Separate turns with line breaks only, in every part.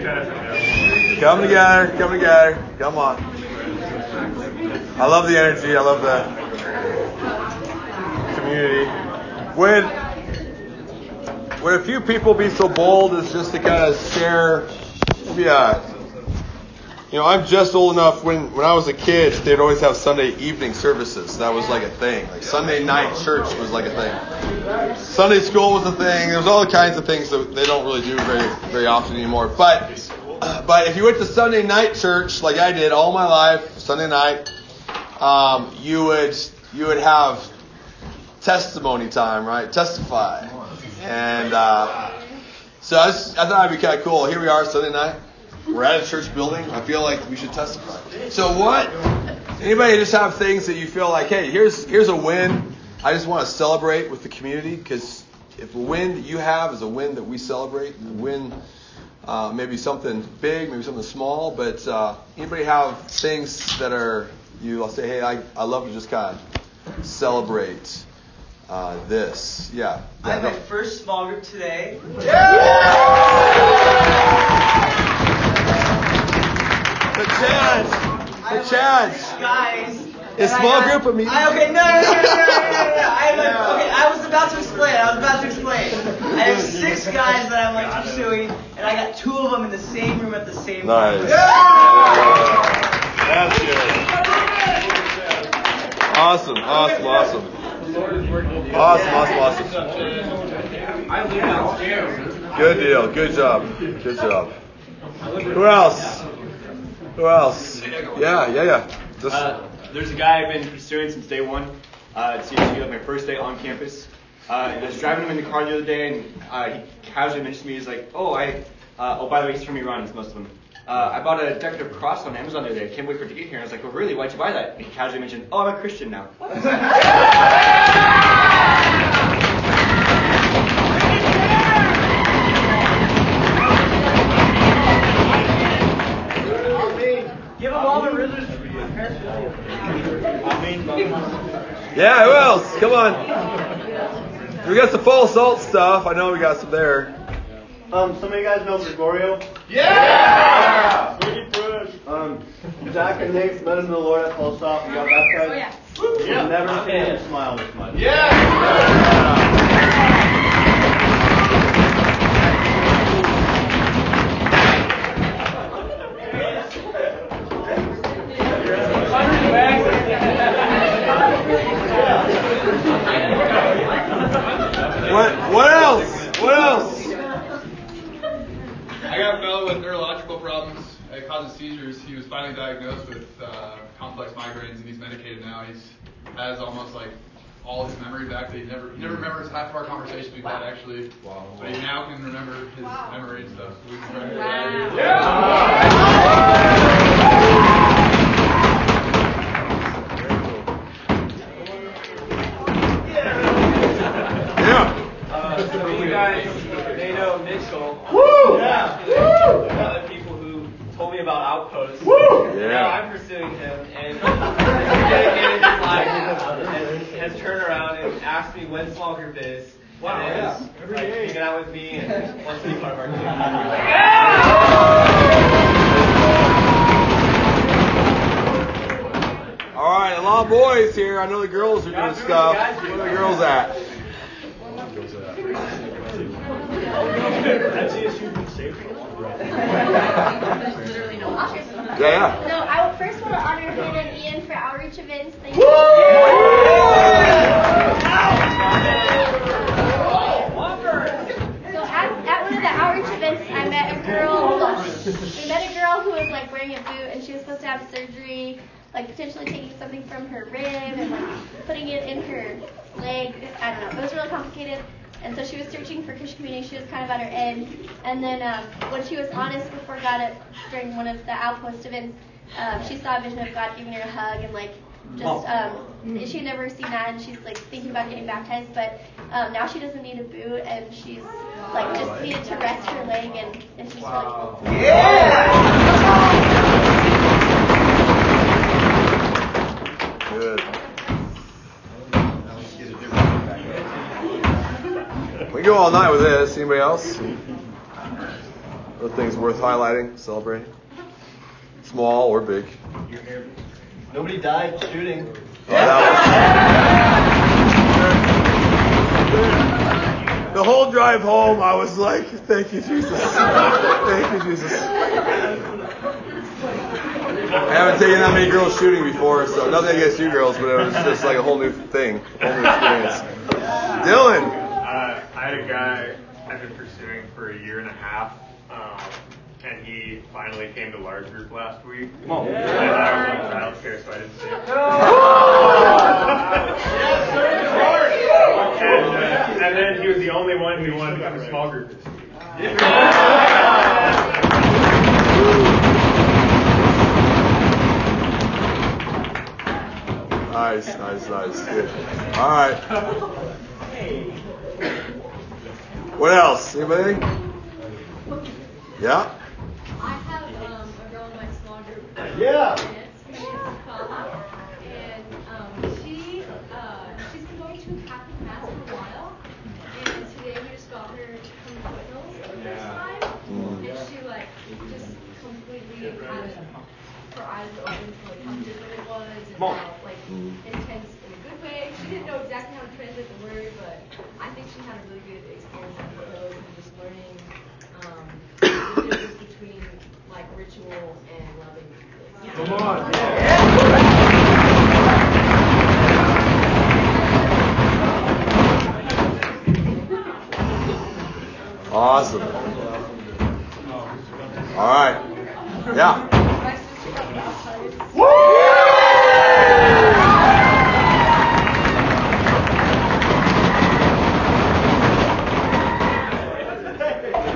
Come together, come together, come on. I love the energy, I love the community. Would would a few people be so bold as just to kind of share a you know, I'm just old enough when when I was a kid, they'd always have Sunday evening services. That was like a thing. Like Sunday night church was like a thing. Sunday school was a thing. There was all kinds of things that they don't really do very very often anymore. But but if you went to Sunday night church like I did all my life, Sunday night, um, you would you would have testimony time, right? Testify, and uh, so I, was, I thought it'd be kind of cool. Here we are Sunday night. We're at a church building. I feel like we should testify. So what? Anybody just have things that you feel like, hey, here's here's a win. I just want to celebrate with the community because if a win that you have is a win that we celebrate, a win uh, maybe something big, maybe something small, but uh, anybody have things that are you? I'll say, hey, I, I love to just kind of celebrate uh, this. Yeah.
I had my first small group today.
The chance. A chance.
Guys.
A small got, group of me.
I, okay, no, no, no, no, no, no, no. I, no. Okay, I was about to explain. I was about to explain. I have six guys that I'm like pursuing, and I got two of them in the same room at the same time.
Nice. Yeah! That's good. Awesome, awesome, awesome. Awesome, awesome, awesome. Good deal. Good job. Good job. Who else? Who else? Yeah, yeah, yeah. Just,
Uh, there's a guy I've been pursuing since day one. Uh, it seems to be like my first day on campus. Uh, I was driving him in the car the other day, and uh, he casually mentioned to me, he's like, "Oh, I, uh, oh, by the way, he's from Iran, as most of them. Uh, I bought a decorative cross on Amazon the other day. I can't wait for it to get here." And I was like, "Oh, really? Why'd you buy that?" And he casually mentioned, "Oh, I'm a Christian now."
yeah, who else? Come on. We got some full salt stuff. I know we got some there.
Um, some of you guys know Gregorio?
Yeah!
Um, Zach and Nick met him in the Lord at Full Stop and got baptized. I've never seen him smile this much.
What? What else? What else?
I got a fellow with neurological problems. It causes seizures. He was finally diagnosed with uh, complex migraines, and he's medicated now. He's has almost like all his memory back that he never he never remembers half of our conversations we've had actually. wow. But he now can remember his memory and stuff. So we can try to.
Yeah.
Guys, they know Mitchell. Woo! Yeah. One of the people who told me about Outpost. Woo!
Yeah.
Now I'm pursuing him, and he's dedicated his life and has turned around and asked me when small group is. Wow, and
yeah.
is, like, hanging out with me and wants to be part of our team.
All right, a lot of boys here. I know the girls are doing stuff. Where are the girls at?
Literally no one.
Yeah, yeah.
So I would first want to honor Hannah and Ian for outreach events. Thank you. So at, at one of the outreach events, I met a girl. We met a girl who was like wearing a boot, and she was supposed to have surgery, like potentially taking something from her rib and like putting it in her leg. I don't know. It was really complicated. And so she was searching for Christian community. She was kind of at her end. And then um, when she was honest before God at, during one of the outpost events, um, she saw a vision of God giving her a hug and like just um, she'd never seen that and she's like thinking about getting baptized. But um, now she doesn't need a boot and she's like just needed to rest her leg and it's just really cool.
Good. We can go all night with this. Anybody else? other things worth highlighting, celebrating? Small or big?
Nobody died shooting.
Oh, the whole drive home, I was like, thank you, Jesus. Thank you, Jesus. I haven't taken that many girls shooting before, so nothing against you girls, but it was just like a whole new thing, whole new experience. Dylan.
I had a guy I've been pursuing for a year and a half, um, and he finally came to large group last week. And I was on child care, so I didn't see him. and, uh, and then he was the only one who wanted to come to small group this week.
Nice, nice, nice. Good. All right. What else? Anybody? Yeah?
I have um, a girl in my small group.
Yeah.
Her name's Paula, And um, she, uh, she's been going to Catholic Mass for a while. And today we just got her to come to Foothills for the first time. And she, like, just completely had her eyes open to like, how different it was and how, like, intense in a good way. She didn't know exactly how to translate the word, but I think she had a really good experience at Foothills and just learning um, the difference between like
Awesome. All right. Yeah.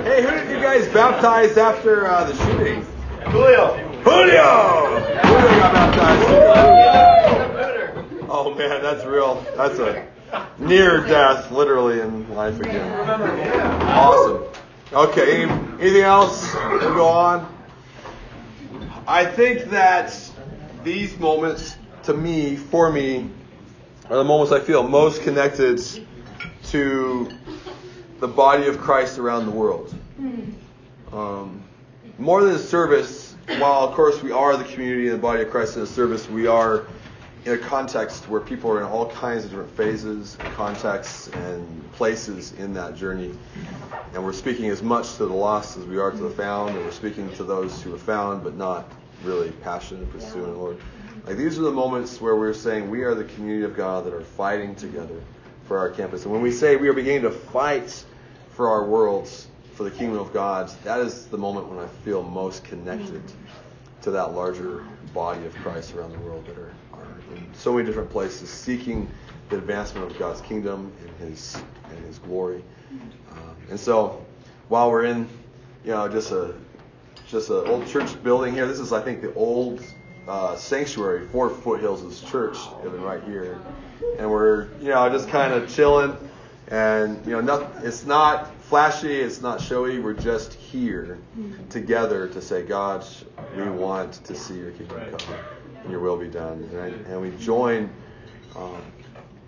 Hey, who did you guys baptize after uh, the shooting?
Julio.
Julio! Julio got baptized. Oh man, that's real. That's a near death, literally in life again. Awesome. Okay, any, anything else? We'll go on. I think that these moments, to me, for me, are the moments I feel most connected to the body of Christ around the world. Um, more than a service, while of course we are the community and the body of Christ in the service, we are in a context where people are in all kinds of different phases, contexts, and places in that journey. And we're speaking as much to the lost as we are to the found, and we're speaking to those who are found but not really passionate in pursuing the Lord. Like these are the moments where we're saying we are the community of God that are fighting together for our campus. And when we say we are beginning to fight for our worlds, for the kingdom of God, that is the moment when I feel most connected to that larger body of Christ around the world that are, are in so many different places seeking the advancement of God's kingdom and His and His glory. Um, and so, while we're in, you know, just a just an old church building here, this is I think the old uh, sanctuary for Foothills' church, even right here, and we're you know just kind of chilling, and you know, nothing, it's not flashy, it's not showy. We're just here together to say, God, we want to see your kingdom come and your will be done. And, and we join, um,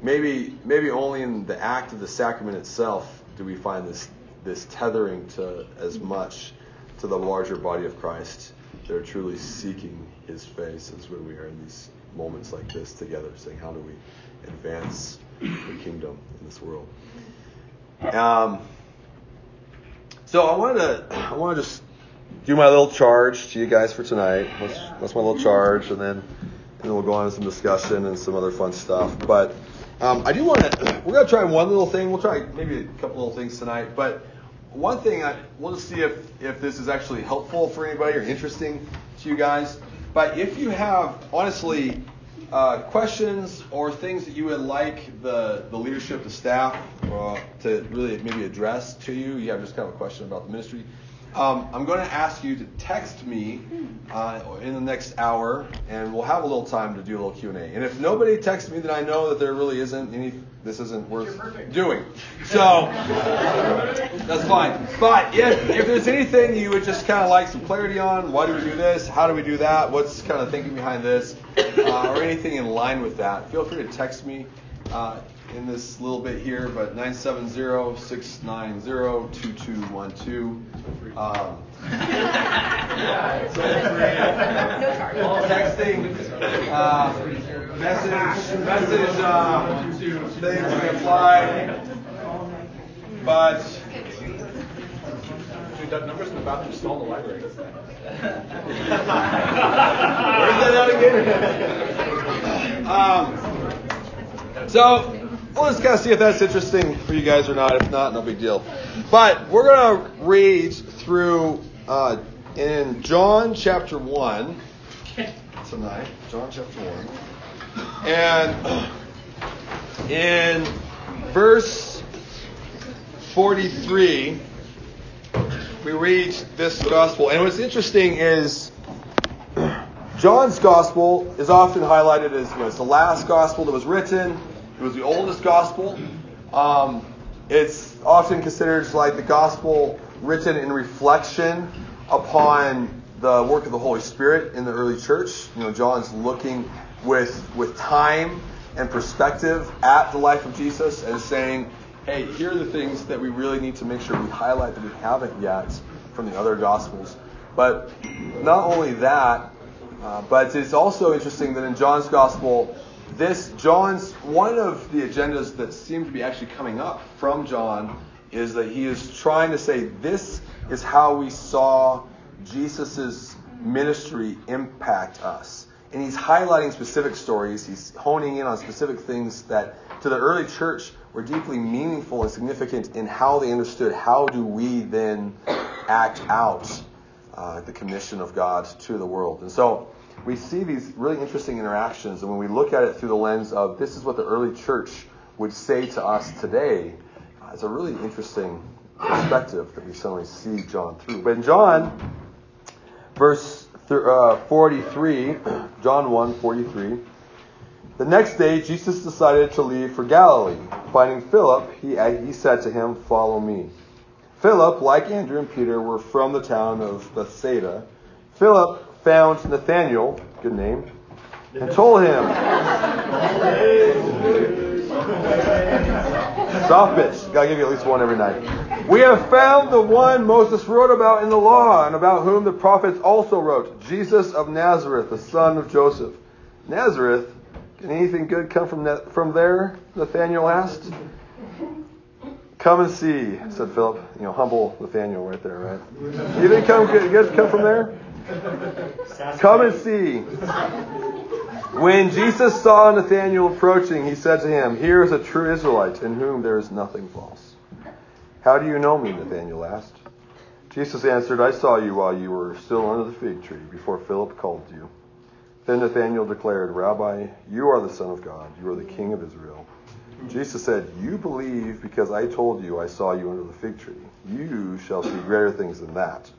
maybe maybe only in the act of the sacrament itself do we find this this tethering to as much to the larger body of Christ. They're truly seeking His face as when we are in these moments like this together, saying, how do we advance the kingdom in this world? Um, so I wanted to I want to just do my little charge to you guys for tonight. That's, that's my little charge, and then and then we'll go on to some discussion and some other fun stuff. But um, I do want to we're gonna try one little thing. We'll try maybe a couple little things tonight, but one thing I we'll just see if if this is actually helpful for anybody or interesting to you guys. But if you have honestly uh, questions or things that you would like the, the leadership, the staff, uh, to really maybe address to you, you have just kind of a question about the ministry, um, I'm going to ask you to text me uh, in the next hour, and we'll have a little time to do a little Q and A. And if nobody texts me, then I know that there really isn't any. This isn't worth doing. So that's fine. But if, if there's anything you would just kind of like some clarity on, why do we do this? How do we do that? What's kind of thinking behind this? Uh, or anything in line with that, feel free to text me. Uh, in this little bit here, but 970-690-2212. Um, texting uh, message message uh, things may apply, but
Dude, that number's in the bathroom stall in the library.
Where's that out again? um, so we'll just kind of see if that's interesting for you guys or not. If not, no big deal. But we're going to read through uh, in John chapter 1 tonight. John chapter 1. And in verse 43, we read this gospel. And what's interesting is John's gospel is often highlighted as you know, it's the last gospel that was written. It was the oldest gospel. Um, it's often considered like the gospel written in reflection upon the work of the Holy Spirit in the early church. You know, John's looking with with time and perspective at the life of Jesus and saying, hey, here are the things that we really need to make sure we highlight that we haven't yet from the other gospels. But not only that, uh, but it's also interesting that in John's gospel, this John's one of the agendas that seem to be actually coming up from John is that he is trying to say this is how we saw Jesus' ministry impact us. And he's highlighting specific stories. He's honing in on specific things that to the early church were deeply meaningful and significant in how they understood how do we then act out uh, the commission of God to the world. And so we see these really interesting interactions. And when we look at it through the lens of this is what the early church would say to us today, uh, it's a really interesting perspective that we suddenly see John through. But in John, verse uh, 43, John 1 43, the next day Jesus decided to leave for Galilee. Finding Philip, he, he said to him, Follow me. Philip, like Andrew and Peter, were from the town of Bethsaida. Philip found Nathanael, good name, and told him, Stop it. Gotta give you at least one every night. We have found the one Moses wrote about in the law and about whom the prophets also wrote, Jesus of Nazareth, the son of Joseph. Nazareth? Can anything good come from, that, from there? Nathanael asked. Come and see, said Philip. You know, humble Nathaniel right there, right? You think come good come from there? Come and see. When Jesus saw Nathanael approaching, he said to him, Here is a true Israelite in whom there is nothing false. How do you know me? Nathanael asked. Jesus answered, I saw you while you were still under the fig tree before Philip called you. Then Nathanael declared, Rabbi, you are the Son of God. You are the King of Israel. Jesus said, You believe because I told you I saw you under the fig tree. You shall see greater things than that.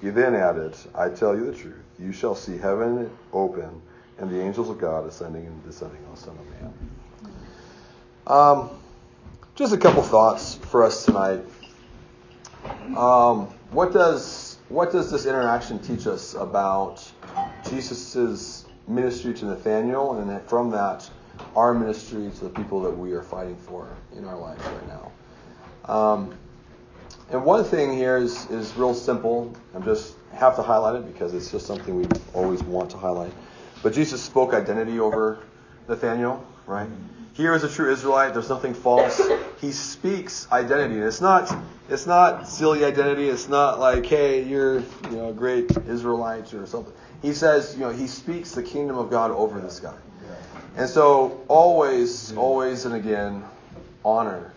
He then added, I tell you the truth. You shall see heaven open and the angels of God ascending and descending on the Son of Man. Um, just a couple thoughts for us tonight. Um, what does what does this interaction teach us about Jesus' ministry to Nathaniel, and from that, our ministry to the people that we are fighting for in our lives right now? Um, and one thing here is, is real simple. I'm just have to highlight it because it's just something we always want to highlight. But Jesus spoke identity over Nathaniel, right? Here is a true Israelite. There's nothing false. He speaks identity. And it's not it's not silly identity. It's not like, hey, you're you know a great Israelite or something. He says, you know, he speaks the kingdom of God over this guy. And so always, always and again, honor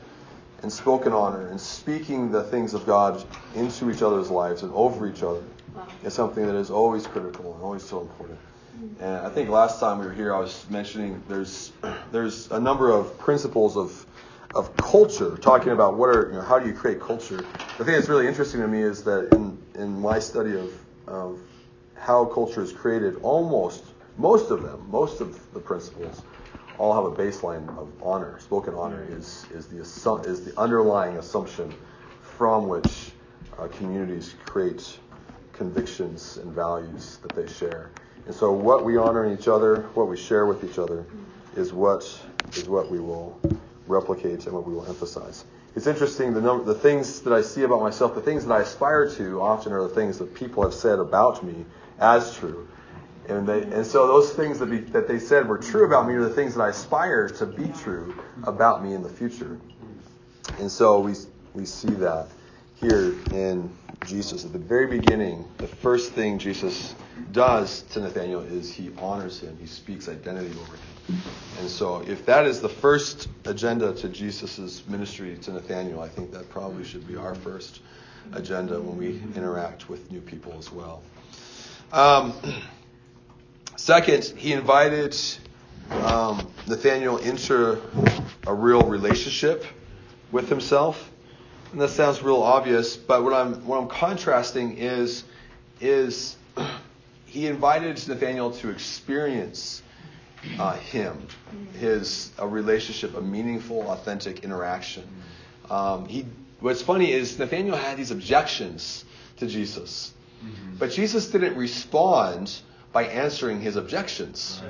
and spoken honor and speaking the things of God into each other's lives and over each other wow. is something that is always critical and always so important. Mm-hmm. And I think last time we were here, I was mentioning there's there's a number of principles of of culture, talking about what are you know, how do you create culture. The thing that's really interesting to me is that in in my study of of how culture is created, almost most of them, most of the principles all have a baseline of honor. Spoken honor is is the is the underlying assumption from which uh, communities create convictions and values that they share. And so, what we honor in each other, what we share with each other, is what is what we will replicate and what we will emphasize. It's interesting, the, number, the things that I see about myself, the things that I aspire to often are the things that people have said about me as true. And, they, and so those things that, be, that they said were true about me are the things that I aspire to be true about me in the future. And so we, we see that here in Jesus. At the very beginning, the first thing Jesus does to Nathaniel is he honors him, he speaks identity over him. And so, if that is the first agenda to Jesus' ministry to Nathaniel, I think that probably should be our first agenda when we interact with new people as well. Um, second, he invited um, Nathaniel into a real relationship with himself. And that sounds real obvious, but what I'm what I'm contrasting is is he invited Nathaniel to experience uh, him, his a relationship, a meaningful, authentic interaction. Um, he what's funny is Nathaniel had these objections to Jesus, mm-hmm. but Jesus didn't respond by answering his objections.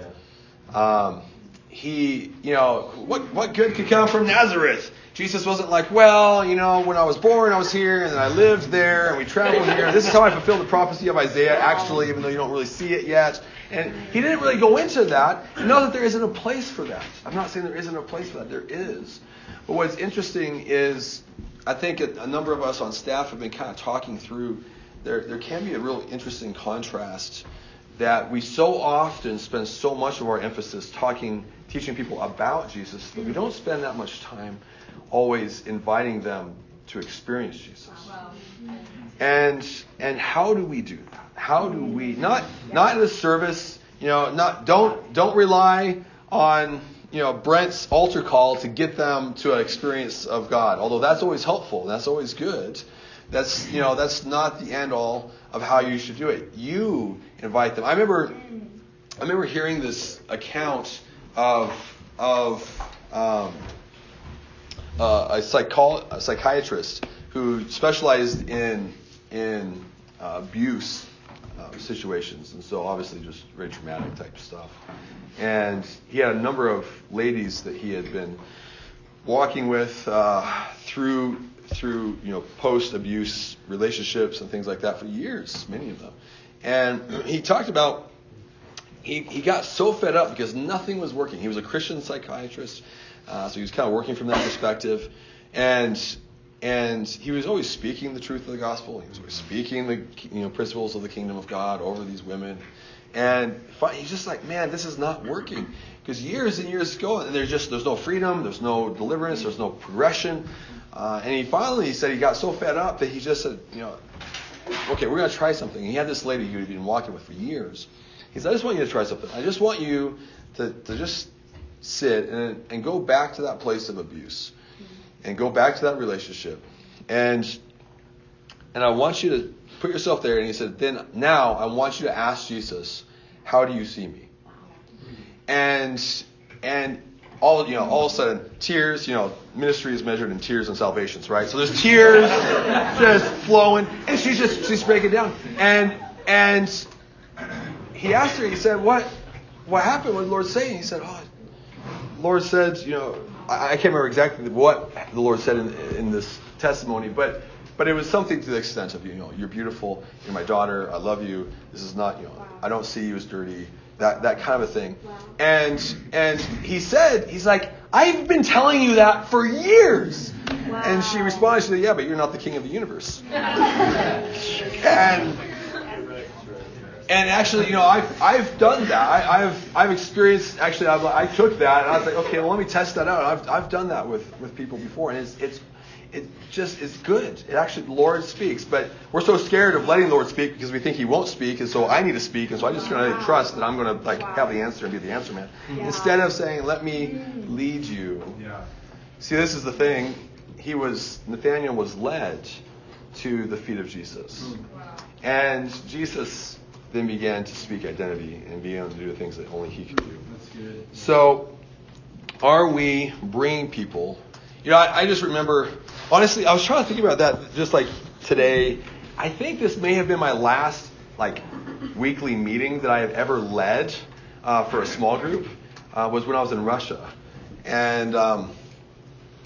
Um, he, you know, what what good could come from Nazareth? Jesus wasn't like, well, you know, when I was born, I was here, and I lived there, and we traveled here. This is how I fulfilled the prophecy of Isaiah, actually, even though you don't really see it yet. And he didn't really go into that. And know that there isn't a place for that. I'm not saying there isn't a place for that. There is. But what's interesting is, I think a, number of us on staff have been kind of talking through. There, there can be a real interesting contrast that we so often spend so much of our emphasis talking, teaching people about Jesus that we don't spend that much time always inviting them to experience Jesus. And and how do we do that? How do we not not in a service, you know, not don't don't rely on you know Brent's altar call to get them to an experience of God. Although that's always helpful, that's always good. That's you know that's not the end all of how you should do it. You invite them. I remember I remember hearing this account of of um, uh, a, psycho- a psychiatrist who specialized in in uh, abuse uh, situations, and so obviously just very traumatic type stuff. And he had a number of ladies that he had been walking with uh, through through you know post abuse relationships and things like that for years, many of them. And he talked about he, he got so fed up because nothing was working. He was a Christian psychiatrist. Uh, so he was kind of working from that perspective, and and he was always speaking the truth of the gospel. He was always speaking the you know principles of the kingdom of God over these women, and he's just like, man, this is not working because years and years ago, and there's just there's no freedom, there's no deliverance, there's no progression, uh, and he finally he said he got so fed up that he just said, you know, okay, we're gonna try something. And he had this lady he had been walking with for years. He said, I just want you to try something. I just want you to, to just sit and, and go back to that place of abuse and go back to that relationship. And and I want you to put yourself there. And he said, then now I want you to ask Jesus, how do you see me? And and all you know, all of a sudden, tears. You know, ministry is measured in tears and salvations, right? So there's tears just flowing, and she's just she's breaking down. And and he asked her. He said, "What what happened? What the Lord say?" He said, "Oh, Lord said, you know, I, I can't remember exactly what the Lord said in, in this testimony, but but it was something to the extent of, you know, you're beautiful, you're my daughter, I love you. This is not, you know, I don't see you as dirty. That that kind of a thing. And and he said, he's like, I've been telling you that for years. Wow. And she responded, she said, Yeah, but you're not the king of the universe. and and actually, you know, I've, I've done that. I, have I've experienced, actually, I've, I took that and I was like, okay, well, let me test that out. I've, I've done that with, with people before, and it's, it's, it just is good. It actually, the Lord speaks, but we're so scared of letting the Lord speak because we think He won't speak, and so I need to speak, and so I'm just going to trust that I'm going to like have the answer and be the answer man, yeah. instead of saying, "Let me hmm. lead you." Yeah. See, this is the thing. He was Nathaniel was led to the feet of Jesus, hmm. wow. and Jesus then began to speak identity and began to do the things that only he could do. That's good. So, are we bringing people? You know, I, I just remember, honestly, I was trying to think about that just like today. I think this may have been my last like weekly meeting that I have ever led uh, for a small group. Uh, was when I was in Russia, and um,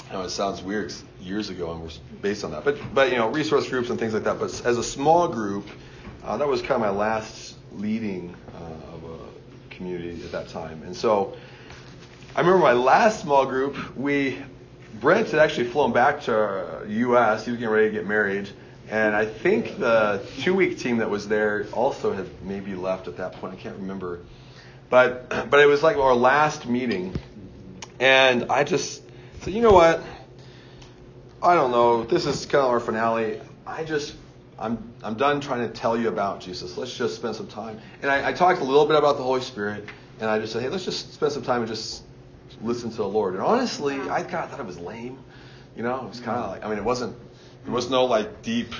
I know it sounds weird years ago and we're based on that, but but you know resource groups and things like that. But as a small group, uh, that was kind of my last leading uh, of a community at that time, and so I remember my last small group. We Brent had actually flown back to U.S. He was getting ready to get married, and I think the two-week team that was there also had maybe left at that point. I can't remember, but but it was like our last meeting, and I just said, you know what? I don't know. This is kind of our finale. I just I'm I'm done trying to tell you about Jesus. Let's just spend some time. And I, I talked a little bit about the Holy Spirit, and I just said, hey, let's just spend some time and just listen to the Lord. And honestly, I kind of thought it was lame. You know, it was kind of like I mean, it wasn't. There was no like deep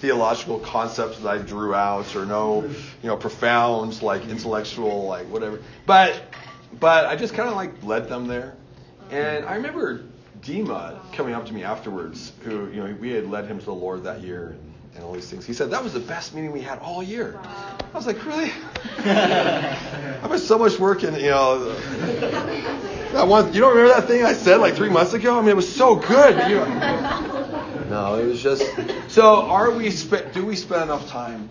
theological concepts that I drew out, or no, you know, profound like intellectual like whatever. But but I just kind of like led them there. And I remember Dima coming up to me afterwards, who you know we had led him to the Lord that year. And, all these things. He said that was the best meeting we had all year. Wow. I was like, really? I put so much work in, you know. That one, you don't remember that thing I said like three months ago? I mean, it was so good. You know. No, it was just. So, are we? Spe- do we spend enough time?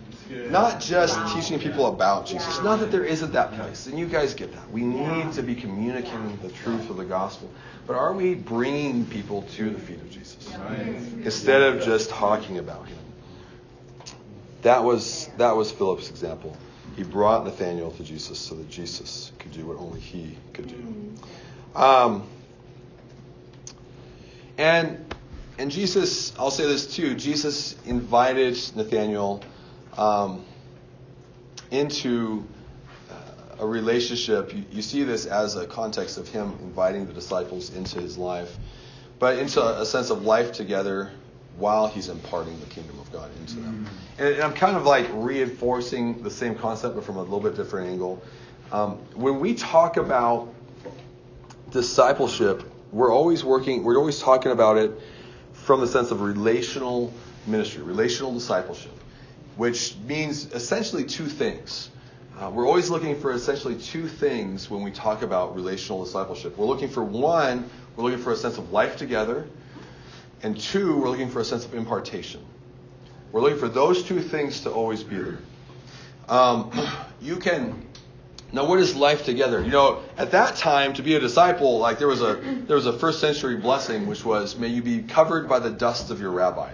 Not just teaching people about Jesus. Not that there isn't that place, and you guys get that. We need to be communicating the truth of the gospel. But are we bringing people to the feet of Jesus instead of just talking about him? That was that was Philip's example. He brought Nathaniel to Jesus so that Jesus could do what only he could do. Mm-hmm. Um, and and Jesus, I'll say this too. Jesus invited Nathaniel um, into uh, a relationship. You, you, see this as a context of him inviting the disciples into his life, but into a, a sense of life together while he's imparting the kingdom of God into them. Mm-hmm. And, and, I'm kind of like reinforcing the same concept, but from a little bit different angle. Um, when we talk about discipleship, we're always working, we're always talking about it from the sense of relational ministry, relational discipleship, which means essentially two things. Uh, we're always looking for essentially two things when we talk about relational discipleship. We're looking for one, we're looking for a sense of life together, and two, we're looking for a sense of impartation. We're looking for those two things to always be there. Um, you can now what is life together? You know, at that time to be a disciple, like there was a there was a first century blessing which was may you be covered by the dust of your rabbi.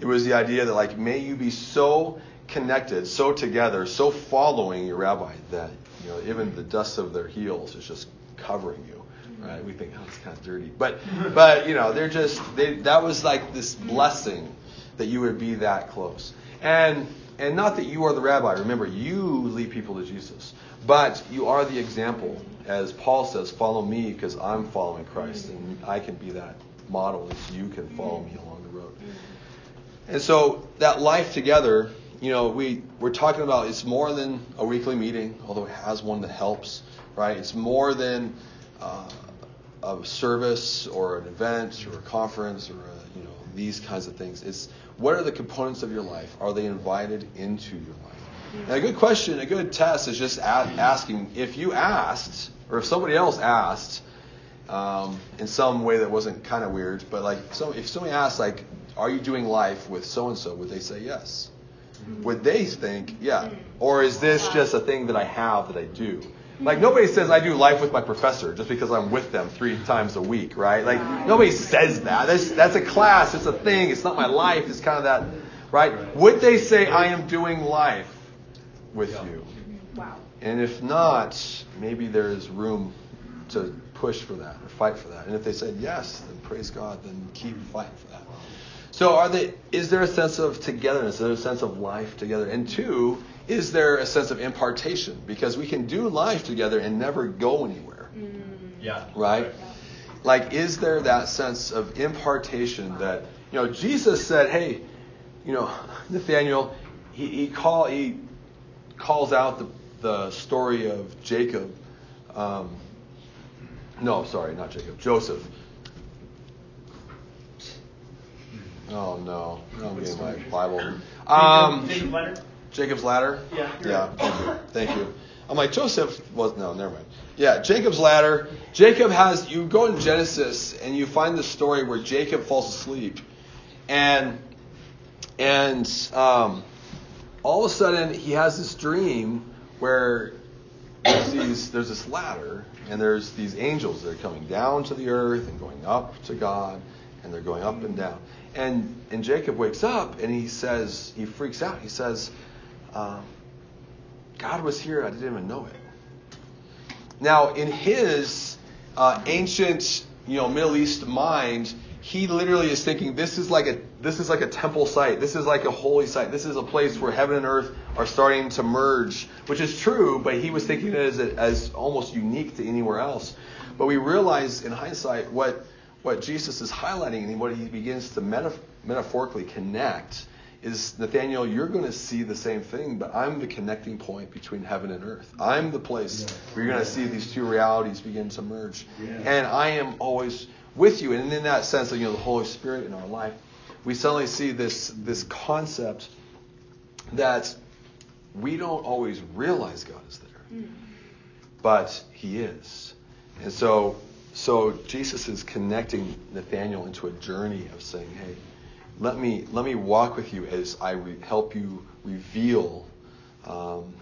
It was the idea that like may you be so connected, so together, so following your rabbi that you know even the dust of their heels is just covering you right? We think, oh, it's kind of dirty, but but you know, they're just they, that was like this blessing that you would be that close, and and not that you are the rabbi. Remember, you lead people to Jesus, but you are the example, as Paul says, follow me because I'm following Christ, and I can be that model as you can follow me along the road. And so that life together, you know, we we're talking about it's more than a weekly meeting, although it has one that helps, right? It's more than uh, a service or an event or a conference or a, you know these kinds of things. It's what are the components of your life? Are they invited into your life? And a good question, a good test is just asking if you asked or if somebody else asked um, in some way that wasn't kind of weird, but like so if somebody asked like, are you doing life with so and so? Would they say yes? Would they think yeah? Or is this just a thing that I have that I do? Like nobody says I do life with my professor just because I'm with them three times a week, right? Like nobody says that. That's that's a class. It's a thing. It's not my life. It's kind of that, right? Would they say I am doing life with you? Wow. And if not, maybe there is room to push for that or fight for that. And if they said yes, then praise God. Then keep fighting for that. So are they? Is there a sense of togetherness? Is there a sense of life together? And two, is there a sense of impartation? Because we can do life together and never go anywhere. Mm. Yeah. Right? Like, is there that sense of impartation that, you know, Jesus said, hey, you know, Nathaniel, he, he, call, he calls out the, the story of Jacob. Um, no, sorry, not Jacob, Joseph. Oh, no. I'm getting my Bible. Um, Jacob's ladder?
Yeah.
Yeah. Thank you. Thank you. I'm like, Joseph was, no, never mind. Yeah, Jacob's ladder. Jacob has, you go in Genesis and you find the story where Jacob falls asleep. And, and, um, all of a sudden he has this dream where there's, these, there's this ladder and there's these angels that are coming down to the earth and going up to God and they're going up and down. And, and Jacob wakes up and he says, he freaks out. He says, um, God was here. I didn't even know it. Now, in his uh, ancient, you know, Middle East mind, he literally is thinking this is like a this is like a temple site. This is like a holy site. This is a place where heaven and earth are starting to merge, which is true. But he was thinking it as as almost unique to anywhere else. But we realize in hindsight what what Jesus is highlighting and what he begins to metaphorically connect is Nathaniel, you're going to see the same thing, but I'm the connecting point between heaven and earth. I'm the place yeah. where you're going to see these two realities begin to merge. Yeah. And I am always with you. And in that sense of you know the Holy Spirit in our life, we suddenly see this this concept that we don't always realize God is there, mm. but He is. And so so Jesus is connecting Nathaniel into a journey of saying, hey let me let me walk with you as I re- help you reveal um,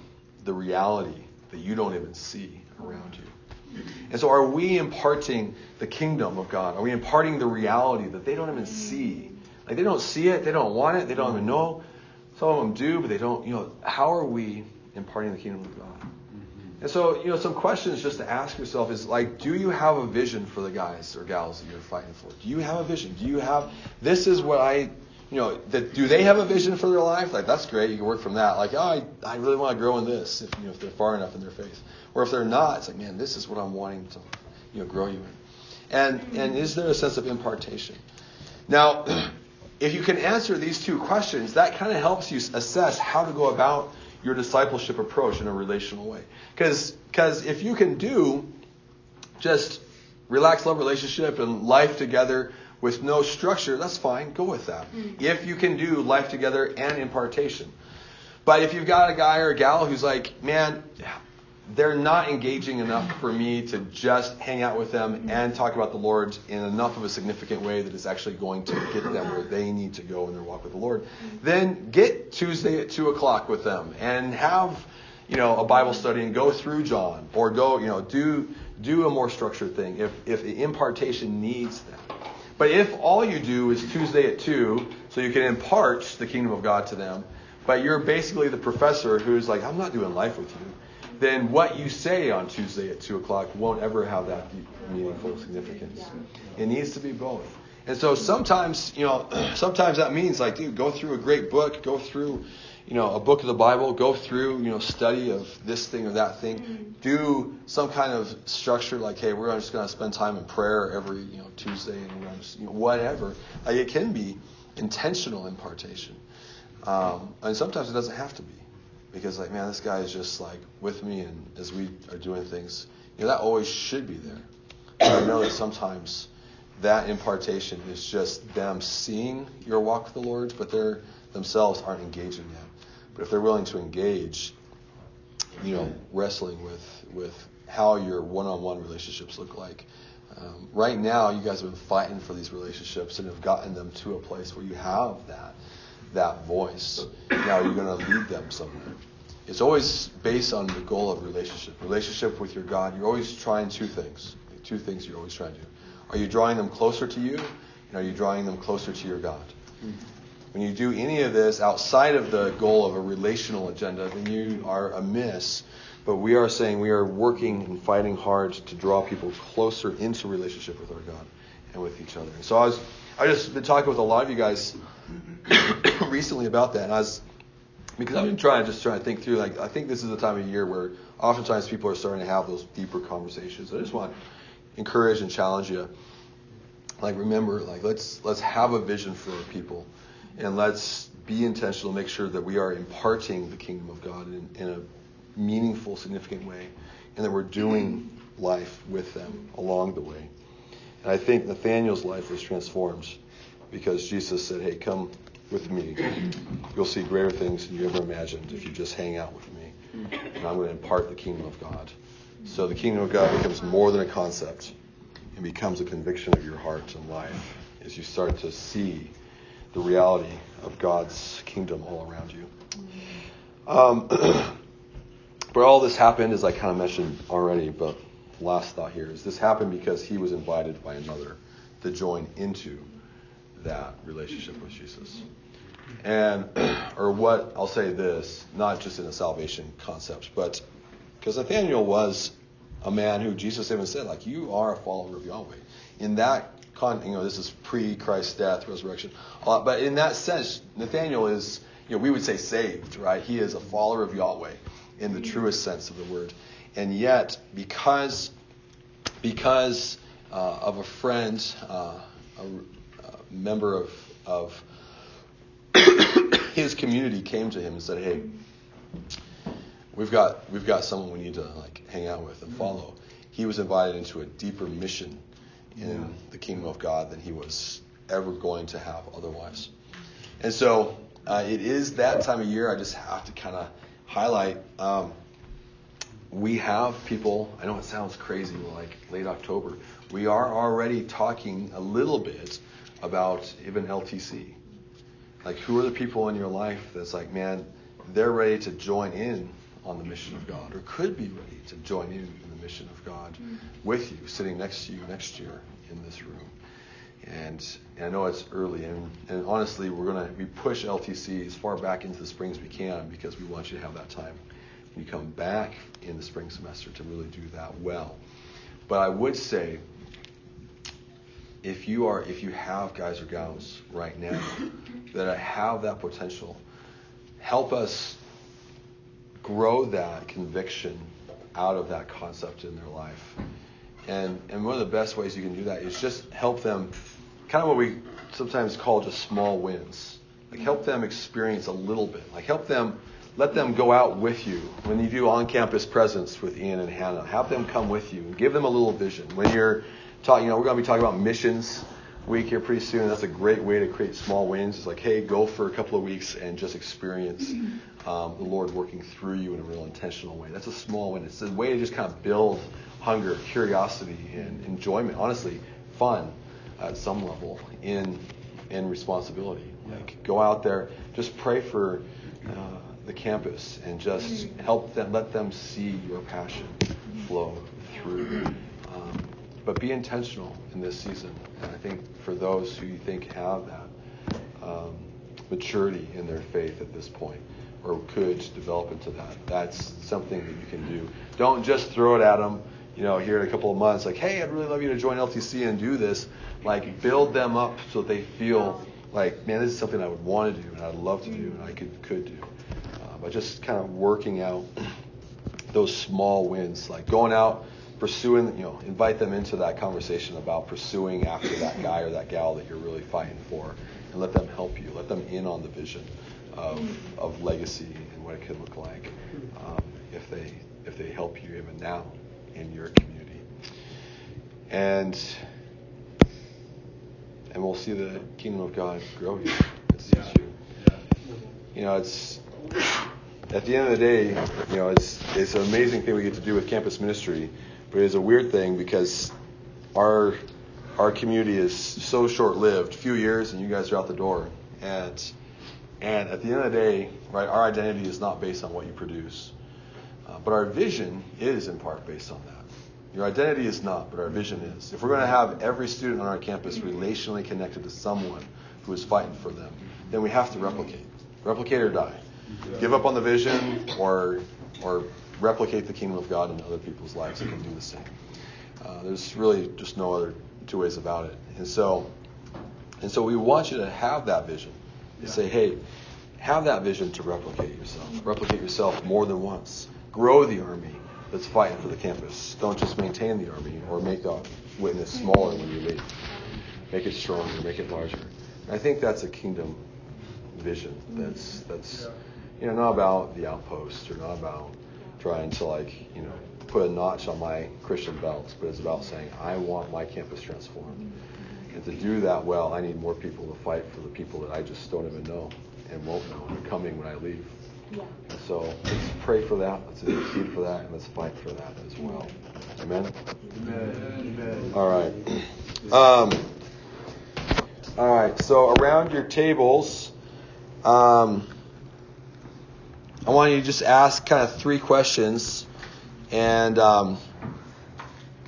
the reality that you don't even see around you. And so, are we imparting the kingdom of God? Are we imparting the reality that they don't even see? Like they don't see it, they don't want it, they don't even know. Some of them do, but they don't. You know, how are we imparting the kingdom of God? And so, you know, some questions just to ask yourself is like, do you have a vision for the guys or gals that you're fighting for? Do you have a vision? Do you have, this is what I, you know, that, do they have a vision for their life? Like, that's great. You can work from that. Like, oh, I, I really want to grow in this, if, you know, if they're far enough in their faith. Or if they're not, it's like, man, this is what I'm wanting to, you know, grow you in. And, and is there a sense of impartation? Now, if you can answer these two questions, that kind of helps you assess how to go about your discipleship approach in a relational way. Because if you can do just relaxed love relationship and life together with no structure, that's fine. Go with that. Mm-hmm. If you can do life together and impartation. But if you've got a guy or a gal who's like, man, they're not engaging enough for me to just hang out with them mm-hmm. and talk about the Lord in enough of a significant way that is actually going to get them where they need to go in their walk with the Lord, mm-hmm. then get Tuesday at 2 o'clock with them and have, you know, a Bible mm-hmm. study and go through John or go, you know, do, do a more structured thing if, if impartation needs that. But if all you do is Tuesday at 2, so you can impart the kingdom of God to them, but you're basically the professor who's like, I'm not doing life with you then what you say on Tuesday at 2 o'clock won't ever have that meaningful significance. It needs to be both. And so sometimes, you know, sometimes that means like, dude, go through a great book, go through, you know, a book of the Bible, go through, you know, study of this thing or that thing. Mm-hmm. Do some kind of structure like, hey, we're just going to spend time in prayer every, you know, Tuesday and we're just, you know, whatever. Like it can be intentional impartation. Um, and sometimes it doesn't have to be because like man this guy is just like with me and as we are doing things you know that always should be there. But i know that sometimes that impartation is just them seeing your walk with the lord but they're themselves aren't engaging yet. But if they're willing to engage you know wrestling with with how your one-on-one relationships look like um, right now you guys have been fighting for these relationships and have gotten them to a place where you have that that voice. Now you're going to lead them somewhere. It's always based on the goal of relationship. Relationship with your God. You're always trying two things. Two things you're always trying to do. Are you drawing them closer to you? And are you drawing them closer to your God? Mm-hmm. When you do any of this outside of the goal of a relational agenda, then you are amiss. But we are saying we are working and fighting hard to draw people closer into relationship with our God and with each other. so I was I just been talking with a lot of you guys recently about that, and I was because I've been trying just trying to think through. Like I think this is the time of year where oftentimes people are starting to have those deeper conversations. I just want to encourage and challenge you. Like remember, like let's let's have a vision for our people, and let's be intentional. Make sure that we are imparting the kingdom of God in, in a meaningful, significant way, and that we're doing life with them along the way. And I think Nathaniel's life was transformed because Jesus said, Hey, come with me. You'll see greater things than you ever imagined if you just hang out with me. and I'm going to impart the kingdom of God. So the kingdom of God becomes more than a concept and becomes a conviction of your heart and life as you start to see the reality of God's kingdom all around you. Um, but all this happened, as I kind of mentioned already, but last thought here is this happened because he was invited by another to join into that relationship with Jesus. And, or what, I'll say this, not just in a salvation concept, but because Nathaniel was a man who Jesus even said, like, you are a follower of Yahweh. In that con, you know, this is pre-Christ's death, resurrection, uh, but in that sense, Nathaniel is, you know, we would say saved, right? He is a follower of Yahweh in the truest sense of the word. And yet, because, because uh, of a friend, uh, a, a, member of, of his community came to him and said, "Hey, we've got we've got someone we need to like hang out with and follow." He was invited into a deeper mission in the kingdom of God than he was ever going to have otherwise. And so uh, it is that time of year. I just have to kind of highlight. Um, we have people. I know it sounds crazy, like late October. We are already talking a little bit about even LTC. Like, who are the people in your life that's like, man, they're ready to join in on the mission of God, or could be ready to join in in the mission of God mm-hmm. with you, sitting next to you next year in this room. And, and I know it's early, and, and honestly, we're gonna we push LTC as far back into the spring as we can because we want you to have that time you come back in the spring semester to really do that well. But I would say if you are if you have guys or gals right now that have that potential, help us grow that conviction out of that concept in their life. And and one of the best ways you can do that is just help them kind of what we sometimes call just small wins. Like help them experience a little bit. Like help them let them go out with you when you do on-campus presence with Ian and Hannah. Have them come with you and give them a little vision. When you're talking, you know, we're going to be talking about missions week here pretty soon. That's a great way to create small wins. It's like, hey, go for a couple of weeks and just experience um, the Lord working through you in a real intentional way. That's a small win. It's a way to just kind of build hunger, curiosity, and enjoyment. Honestly, fun at some level in in responsibility. Like, go out there, just pray for. Uh, the campus and just help them, let them see your passion flow through. Um, but be intentional in this season. And I think for those who you think have that um, maturity in their faith at this point, or could develop into that, that's something that you can do. Don't just throw it at them. You know, here in a couple of months, like, hey, I'd really love you to join LTC and do this. Like, build them up so they feel like, man, this is something I would want to do and I'd love to do and I could could do. But just kind of working out those small wins, like going out pursuing, you know, invite them into that conversation about pursuing after that guy or that gal that you're really fighting for, and let them help you. Let them in on the vision of, of legacy and what it could look like um, if they if they help you even now in your community. And and we'll see the kingdom of God grow here. It's, it's you. you know, it's at the end of the day, you know, it's it's an amazing thing we get to do with campus ministry but it's a weird thing because our our community is so short lived, few years, and you guys are out the door. And and at the end of the day, right, our identity is not based on what you produce, uh, but our vision is in part based on that. Your identity is not, but our vision is. If we're going to have every student on our campus relationally connected to someone who is fighting for them, then we have to replicate. Replicate or die. Give up on the vision or or replicate the kingdom of God in other people's lives that can do the same. Uh, there's really just no other two ways about it. And so, and so we want you to have that vision. To say, hey, have that vision to replicate yourself. Replicate yourself more than once. Grow the army that's fighting for the campus. Don't just maintain the army or make the witness smaller when you leave. Make it stronger. Make it larger. And I think that's a kingdom vision. That's that's you know not about the outposts or not about trying to like, you know, put a notch on my Christian belt, but it's about saying, I want my campus transformed. And to do that well, I need more people to fight for the people that I just don't even know and won't know and are coming when I leave. Yeah. So let's pray for that. Let's intercede for that, and let's fight for that as well. Amen.
Amen.
All right. Um, all right. So around your tables, um, I want you to just ask kind of three questions, and um,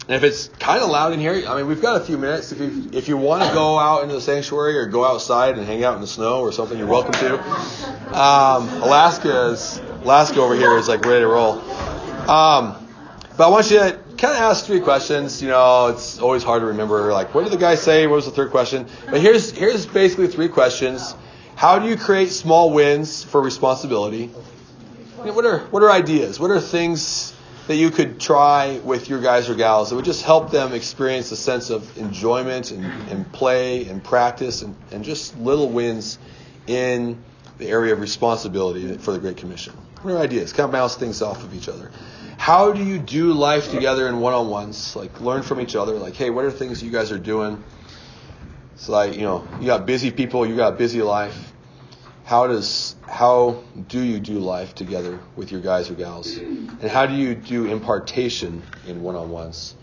if it's kind of loud in here, I mean, we've got a few minutes. If you if you want to go out into the sanctuary or go outside and hang out in the snow or something, you're welcome to. Um, Alaska is Alaska over here is like ready to roll. Um, but I want you to kind of ask three questions. You know, it's always hard to remember. Like, what did the guy say? What was the third question? But here's here's basically three questions. How do you create small wins for responsibility? You know, what are what are ideas? What are things that you could try with your guys or gals that would just help them experience a sense of enjoyment and, and play and practice and, and just little wins in the area of responsibility for the Great Commission. What are ideas? Kind of bounce things off of each other. How do you do life together in one-on-ones? Like learn from each other. Like, hey, what are things you guys are doing? It's like, you know, you got busy people, you got busy life. How does how do you do life together with your guys or gals? And how do you do impartation in one-on-ones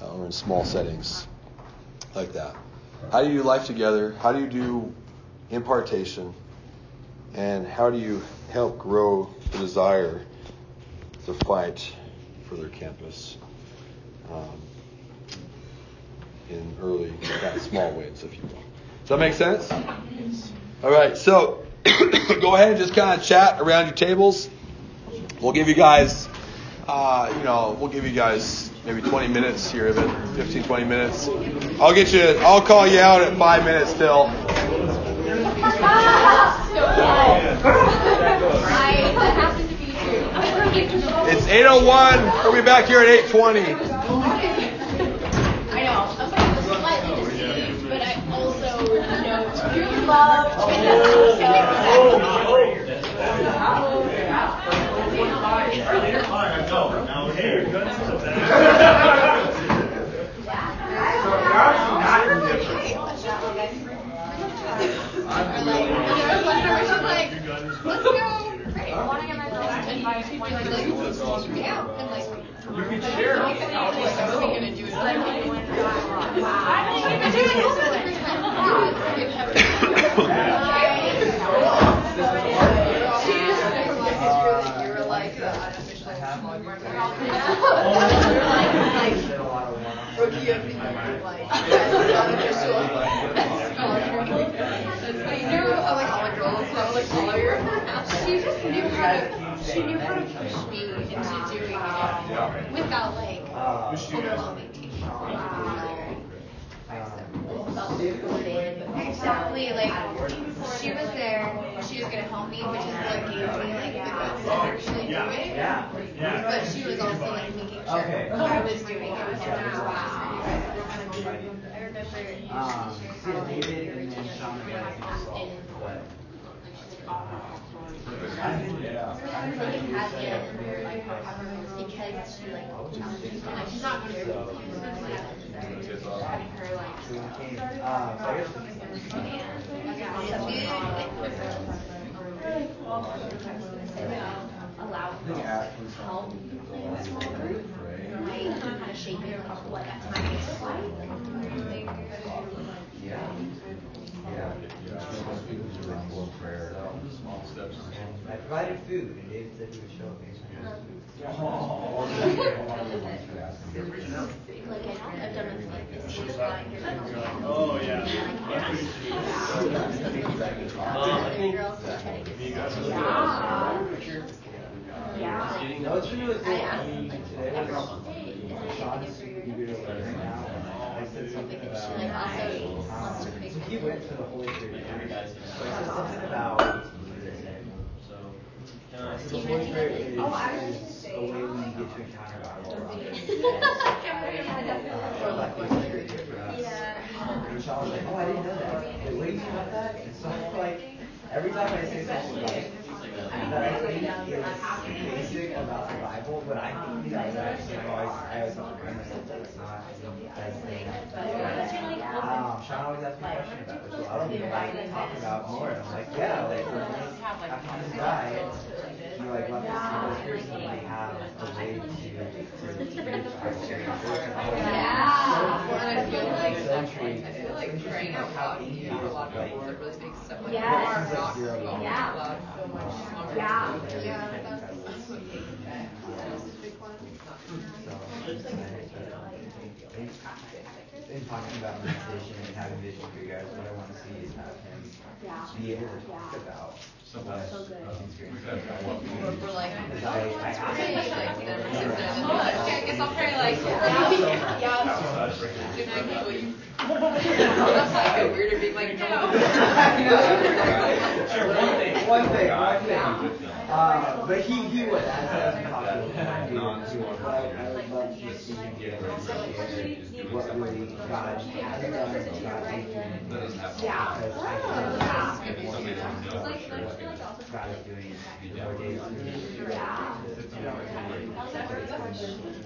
uh, or in small settings like that? How do you do life together? How do you do impartation? And how do you help grow the desire to fight for their campus um, in early, kind of small wins, if you will? Does that make sense? All right, so go ahead and just kind of chat around your tables. We'll give you guys, uh, you know, we'll give you guys maybe 20 minutes here of it, 15, 20 minutes. I'll get you, I'll call you out at five minutes till. It's 8:01. We'll be back here at 8:20.
I know. Slightly deceived, but I also know true love. Let's go. Right. I want to get my girls to invite me like this. Yeah. And like. You can share. I was going to do do it. The first time. You were like the unofficial She just knew how to. She knew how to push me into doing it without like overwhelming me. Exactly, like she was there, she was gonna help me, which is like shared how like your routine was often because she like challenges me. Like she's not very having her like allow to help right? Kind of shape it what that time like.
Yeah. Yeah. prayer. Small steps. And I provided food, and David said he would show me.
Like I- I've done with like this.
Oh, yeah.
Girls who try to get Yeah.
No, it's really cool.
I asked
He-
like
today was-
day, is there
Sean's
anything for
eager
your
to learn now, and I said something
Because
about.
she like also wants to
so he
me.
went to the Holy Spirit. So I said something about. So. I said the Holy Spirit is, is a way we get to encounter God. Or like the Holy Spirit did for us. And Sean was like, oh, I didn't know that. Like, what do you mean that? And so like, every time I say something like, that I think is basic about the Bible, but I think he does actually, I always, I always have to remind myself that it's not as thing. Um, Sean always asks me a question about it, so I don't think I can talk about more. And I'm like, yeah, like, for me, after you die,
he like left us he goes, here's somebody have a way to to reach our experience.
Yeah. Well, and I feel like
So intrigued.
I feel like crying out loud can be for a lot of people that really makes so much
Yes.
more not
Zero.
Oh, crying
Yeah.
out loud so much longer.
Yeah.
Yeah, that's, that's what makes it. That's a big one.
in talking about meditation and having vision for you guys, what I want to see is have him
Yeah.
be able to talk about what
So good.
We're, like,
I, I asked
like, then he says, oh, okay, I guess I'll pray like, yeah, yeah. Good night, people. You. That's like a weirder being like, no.
Sure, one thing, one thing, one thing. Uh, but he, he would, as, as we talked to him, he would, he would, but I, I would love to just see him be able to share what really God has done, what God is doing.
Yeah.
Because I think the more we talk about what God is doing, the more days we get.
Yeah.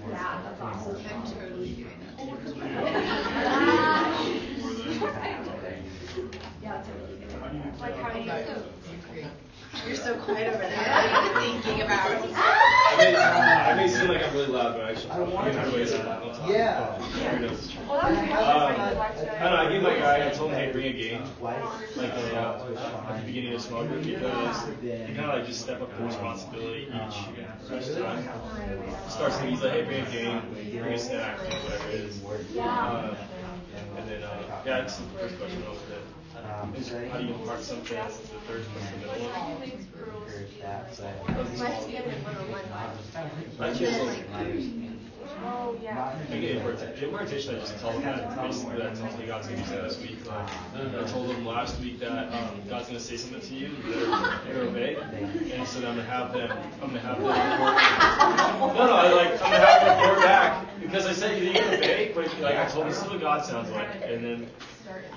Yeah,
that's awesome.
I'm totally doing
Yeah, it's a really good one.
Like, how do you so You're so quiet over there. What are you thinking about?
I may, I may seem like I'm really loud, but actually, I'm not really that loud.
Yeah.
Um, I don't know, I gave my guy, I told him, hey, bring a game, like uh, at the beginning of small group, because you kind of like just step up the responsibility each, each time. Starts thinking, he's like, hey, bring a game, bring a snack, you know, whatever it is. Uh, and then, uh, yeah, that's the first question how do you something? Third question, the. I just
Oh, yeah.
I just them basically that me God's do something this week. Like I told them last week that um, God's gonna say something to you, you obey. And so I'm gonna have them, I'm gonna have them. No, no, I like I'm gonna have them report back because I said you can obey, but like I told them this is what God sounds like, and then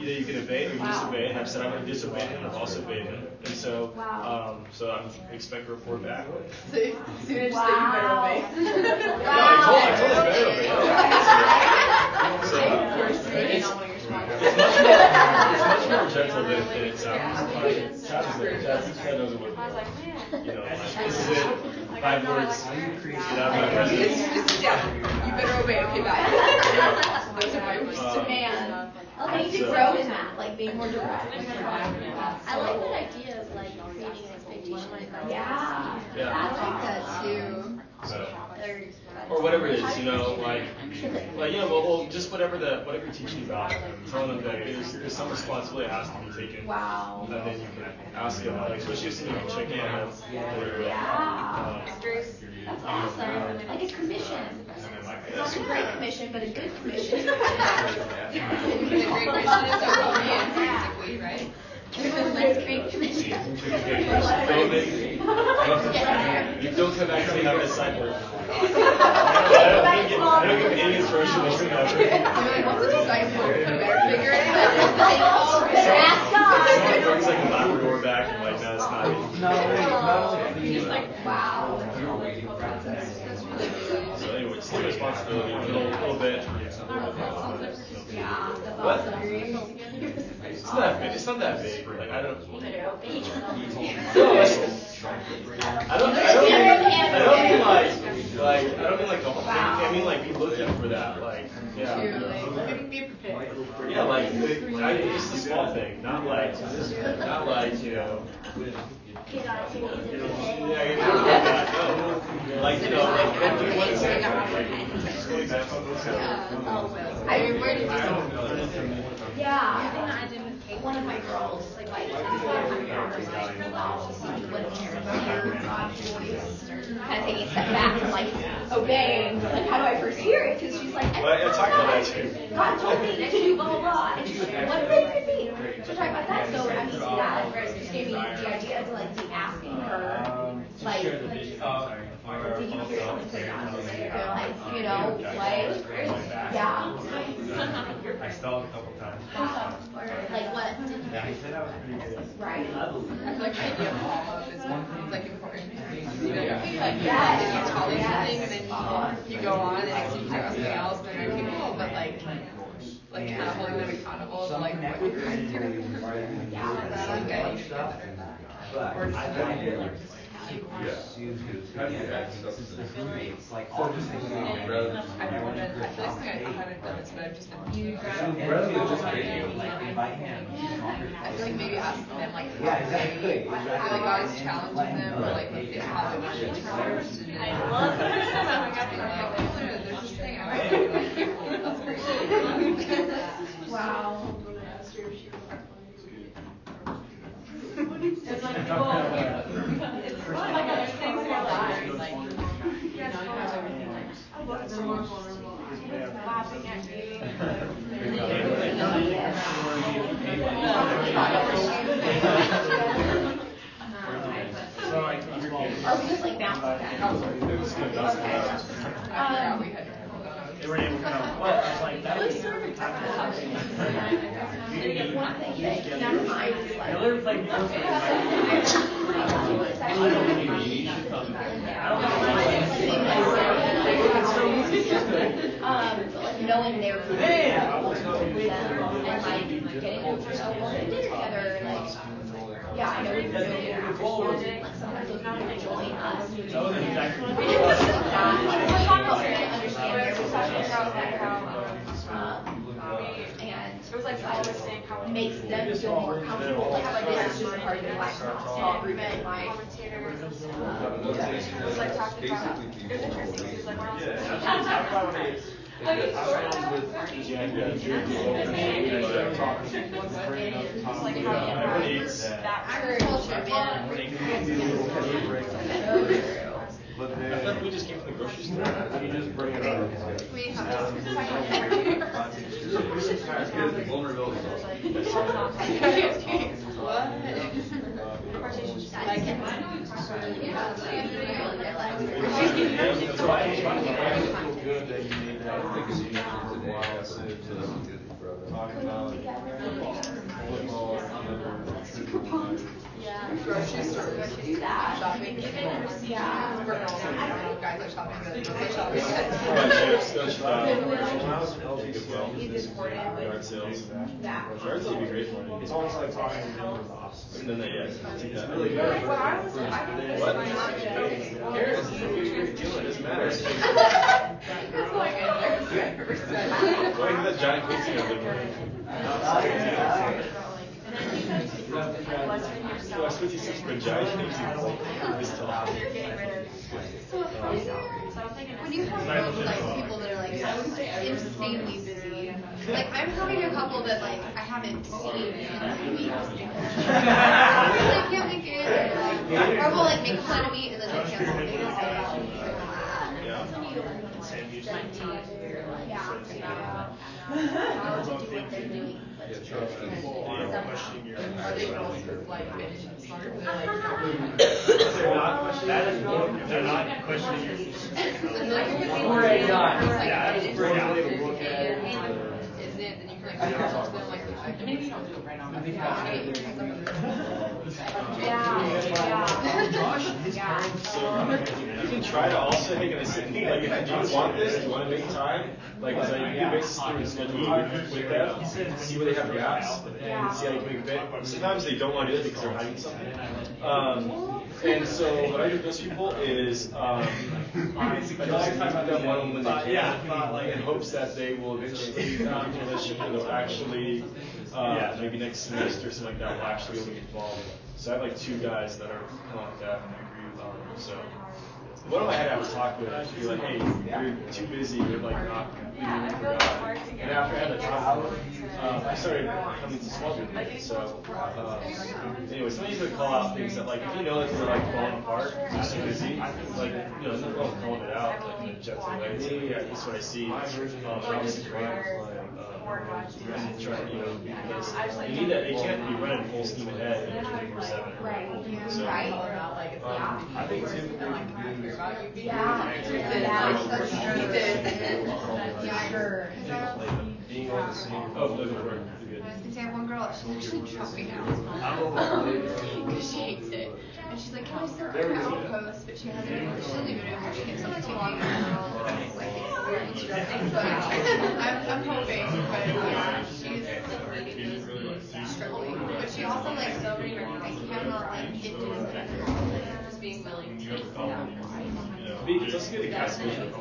either you can obey or you can disobey. And I've said I'm gonna disobey him, I've also obeyed him, and so um, so I'm expect a report back.
So, you- so you're just saying you better obey.
No, I told, I told him better obey. So, it's, it's much more, it's much more gentle than, than it sounds. Like, Chaz is there, Chaz, Chaz knows what, you know, like, this is it, five words, get out of my presence.
just, yeah, you better obey, okay, bye. Those are my words to
Man, I need to grow in that, like being more direct. I like that idea of like creating an expectation. Yeah.
Yeah.
I like that too.
So,
Or-
or whatever it is, you know, like, like you know, well, well, just whatever the whatever you're teaching about, telling them that there's, there's some responsibility that has to be taken.
Wow.
And then you can ask them, like, especially if somebody check in on them.
Yeah.
Um,
That's awesome. Like a commission. It's not a great commission, but a good commission.
The Great Commission is obedience, basically, right?
That's great commission.
Don't make- You don't until you have a disciple. I don't give, I don't give any inspiration whatsoever.
You're what's a better figure it out.
Ask God.
Someone brings like a Labrador back and like, no, it's not
only, not only
He's like,
Wow.
So anyway, just take responsibility a little, little bit.
Yeah, that's
What?
awesome.
It's not that big. It's not that big. Like I don't.
You better obey.
No, I don't. I don't mean. I don't mean like. Like I don't mean like the whole thing. I mean like be looking for that. Like yeah.
Be prepared.
Yeah, like I, just the small thing, not like, not like you know.
Okay, God, so
Yeah,
is
you
it
know,
today?
no, like you know, like one thing, one example, like just one example.
Oh, I mean, where did? Yeah. One of my girls, like, like, kind of taking a step back from like obeying. Like, how do I first hear it? Because she's like,
Well, I talked about that too.
God told me to do blah blah blah, and she's like, what really could be? So talking about that. So I mean, that just gave me the idea um, to like keep asking her, like, did you hear something from God? They're uh, like, you know, like, yeah.
I stalled a couple times.
Like what?
Yeah, he said I was pretty good.
Right.
I feel like the idea of follow-up is like important. You know, like you tell them
Yes.
something and then you, you go on and it's you do something else and then you're capable, but like like kind of holding them accountable to like what you're doing.
Yeah,
That's like I need to get better at that.
But I find it How you. Yeah.
Wow.
It's like, it's fun. Like other things in our lives, like, you know, you have everything like, they're more vulnerable. Laughing at you.
Or we just like bounce back. Um,
They were able to of, well, I was like, that was.
Maybe one thing that never mind.
I played New York.
Um, like knowing they were with them and like getting them to know they did together, like, yeah, I know we were it after school, like sometimes those people join us.
That was exactly.
We're talking about trying to understand how, um, and it how it makes them feel more comfortable, like, like this is just part of their life, not small group, and like,
It was like talking about, it was interesting, because like when I was. It's like
topics,
how
uh,
you
needs that.
that agriculture, man.
When it could be a little heavy break.
So true.
But
I feel like
then
we just came from the grocery store.
you just bring it up.
We have this.
Vulnerability is awesome.
I, I feel good that you made that. I think it's easier for a while to, to talk about football and other trivial
Grocery store, shopping.
Yeah.
We're girls, I don't know, guys are shopping, but we're shopping.
Chips, uh,
When I was in LGC,
yard sales.
Yeah.
Yard sales would be great for me.
it's almost like talking to them with the office.
And then they, yeah, take that.
Really good.
What I was, I didn't put
What?
my option.
Cares, what are you doing? Doesn't matter. Going to the giant pizza oven. I
yourself.
spent these six for giant pizza. Like, this tall.
You're getting of. So I was thinking.
When you have like people that are like insanely busy, like I'm having a couple that like I haven't seen in weeks. I can't make it. Or like, or will like make fun of me and then they cancel me. Are smart? They're like.
They're not questioning, that is not questioning your. Yeah, that's a to at it.
Isn't it, then you don't do it right now. Think
So you can try to also make a decision. Like, if do you want this? Do you want to make time? Like, because you can basically schedule with them, see where they have gaps, and see how you can make it fit. Sometimes they don't want to do it because they're hiding something. Um, and so what I do with those people is um, I just with them one when they can, in hopes that they will eventually not in a relationship and they'll actually uh, maybe next semester or something like that will actually be able to get involved. So I have like two guys that are kind of like that. Um, so one of them I had to have talk with. Be like, hey, you're too busy. You're like not leaving for God. And after I had the talk, um, I started coming to small group meetings. So um, anyway, sometimes you call out things that like if you know that they're like falling apart, they're too busy. Like you know, nothing wrong calling it out like in a gentle way. Yeah, this is what I see. Um, right? and try, you know, because you need that. You can't be running full steam ahead 24 seven. So, um,
I think Tim would be good.
Yeah.
Being on the same.
oh, no, don't worry. You're good.
I was gonna say, I have one girl, she's actually dropping out. Because she hates it. And she's like, can I still do my own post? But she hasn't, she doesn't even know where she gets it too long. Like, it's I'm, I'm hoping, but yeah, she's struggling. But she also like, I cannot like get disconnected from it. Just
being willing to.
You know, it's also good to cast vision.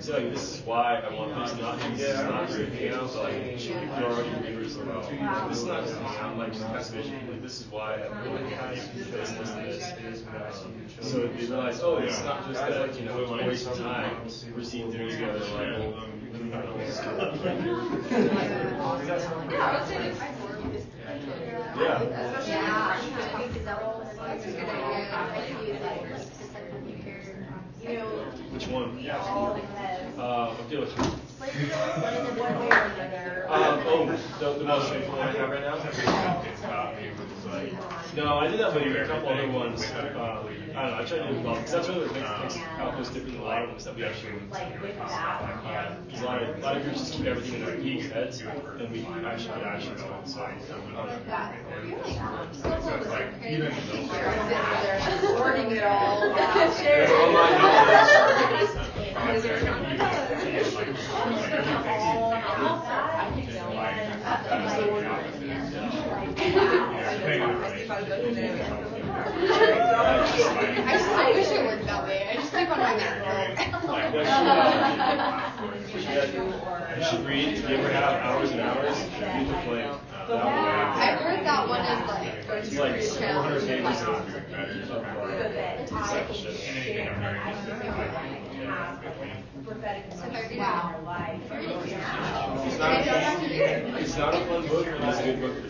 So like, this is why I want this not this is not for a hangout, so like there are already believers like, oh, this is not just a hangout, like just cast vision. Like this is why I want to have this, this, this, this. So they realize, oh, it's not just that you know a waste of time. We're seeing things together. Like,
Yeah, I would say that's
Yeah.
Especially
Yeah.
That's a good idea. You know,
Which one? Uh, okay, which one?
One way or.
Um, oh, the, the most faithful one I have right now? No, I did that with a couple other ones. Um, I don't know, I tried to do it well, because that's really what makes, makes Calculus different than a lot of them, is that we actually, uh, because a lot of, a lot of groups just keep everything in their peaks heads, and we actually get actions on it, so.
Wording it all. I just I wish it worked that way. I just keep on my
You should read, you ever have hours and hours, read the play. Uh.
I've heard that one is like
It's like
be
four hundred pages of, of, uh, discipleship. It's not, it's not a fun book, a good but it's not a fun book.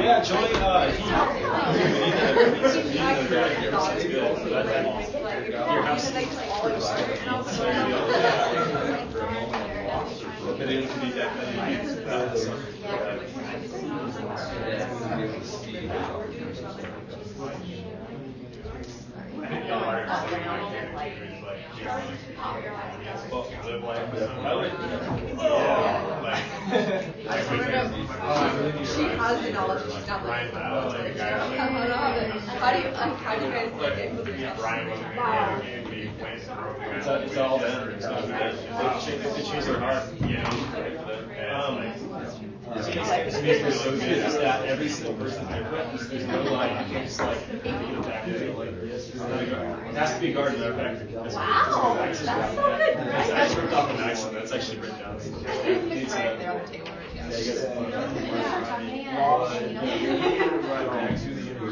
Yeah, Joey, uh, he, we need to, we need to, we need to grab your sounds good. But I think your house is so But it would be definitely that. so.
I think y'all are saying like, is like, you know, like, well, live life with
I would,
Yeah, like,
I sort of, she has the knowledge, but she's not
Ryan
like,
Lau, like, the guy, like,
I don't know, but how do you, like, how do you guys like able to
if
Wow.
gonna get me, we went through the
It's, it's all them. It's not them. They choose, they choose their heart. Um, it's it's basically so good is that every single person's different. There's, there's no like, you can't just like pick it back to like, yes, it's not a garden. It has to be a garden, matter of
Wow,
that's
that's so good.
That's actually ripped off an accent. That's actually written down.
It's right there on the table.
Yeah, you guys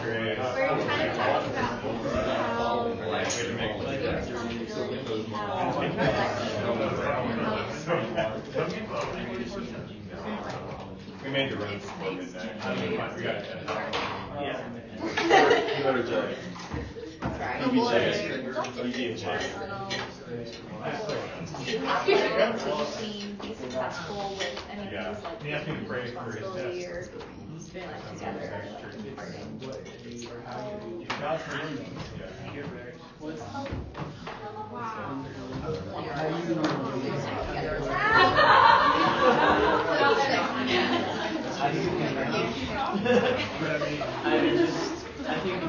We
made the it.
Yeah. You Jay. You. Be
successful with like responsibility or
test.
being like together like parting.
God's
I just, I think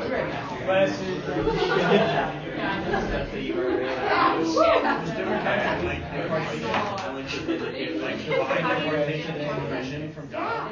questions that you were I like and from God.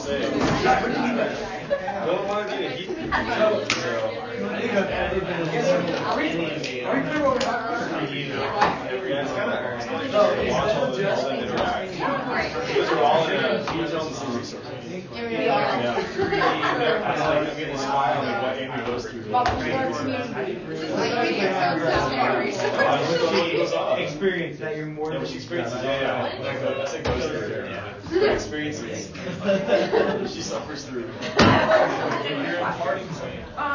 Sorry, was that a real question?
Everyone, everyone
Experience that you're more than
she experiences, yeah, yeah. That's a ghost story. Yeah. Experiences. she suffers through. You're a party, a like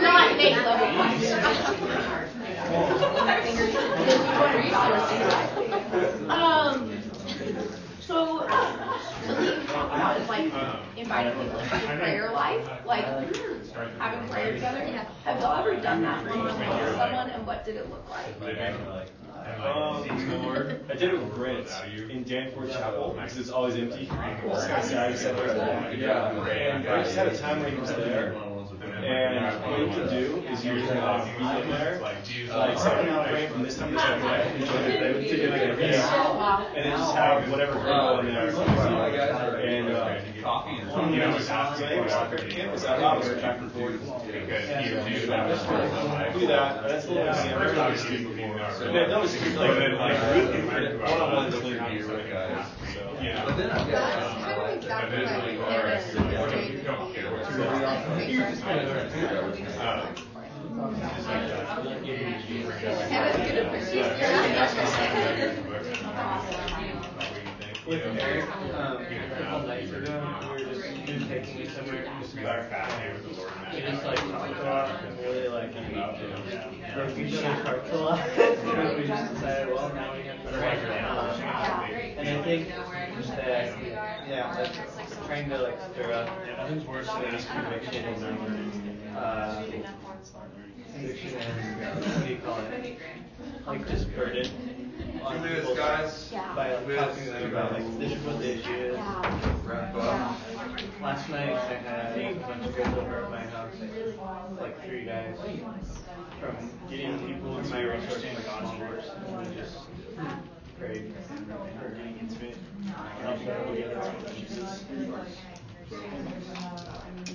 not make Um, so something we talked about is like inviting people into the prayer life, like having prayer together. Have y'all ever done that one on one with someone, and what did it look like?
Um, I did it with Brent in Danforth Chapel because it's always empty. It's kind of sad. He said that. Yeah. And I just had a time when he was there. And what you can do is you can uh, be in there, like say, I'm from this time to this time, and join the prayer with you, like a piece, and then just have whatever girl in there, and uh, you know, just flames, campus out or back and forth. Do that. That's a little easy. I've never done this before. Man, that was like like one-on-one clean guys. So yeah.
But then I've got. Kind of exactly
With Eric, um, a couple nights ago, we were just he was taking me somewhere just we just like talked a lot and really like broke each other's hearts a lot. we just decided, well, now we have to write. And I think that, yeah, like trying to like stir up conviction and uh, conviction and what do you call it? Like just burden on people's hearts by like talking to them about like this is what the issue is. Last night I had a bunch of guys over at my house, like three guys, from getting people in my resource like small groups, and we just prayed for getting intimate, help them together.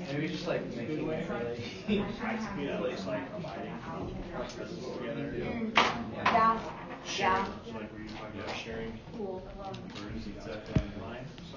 And we just like making it really, you know, like like abiding our presence together.
Yeah. Yeah.
Like were you talking about sharing
Cool.
burdens and online?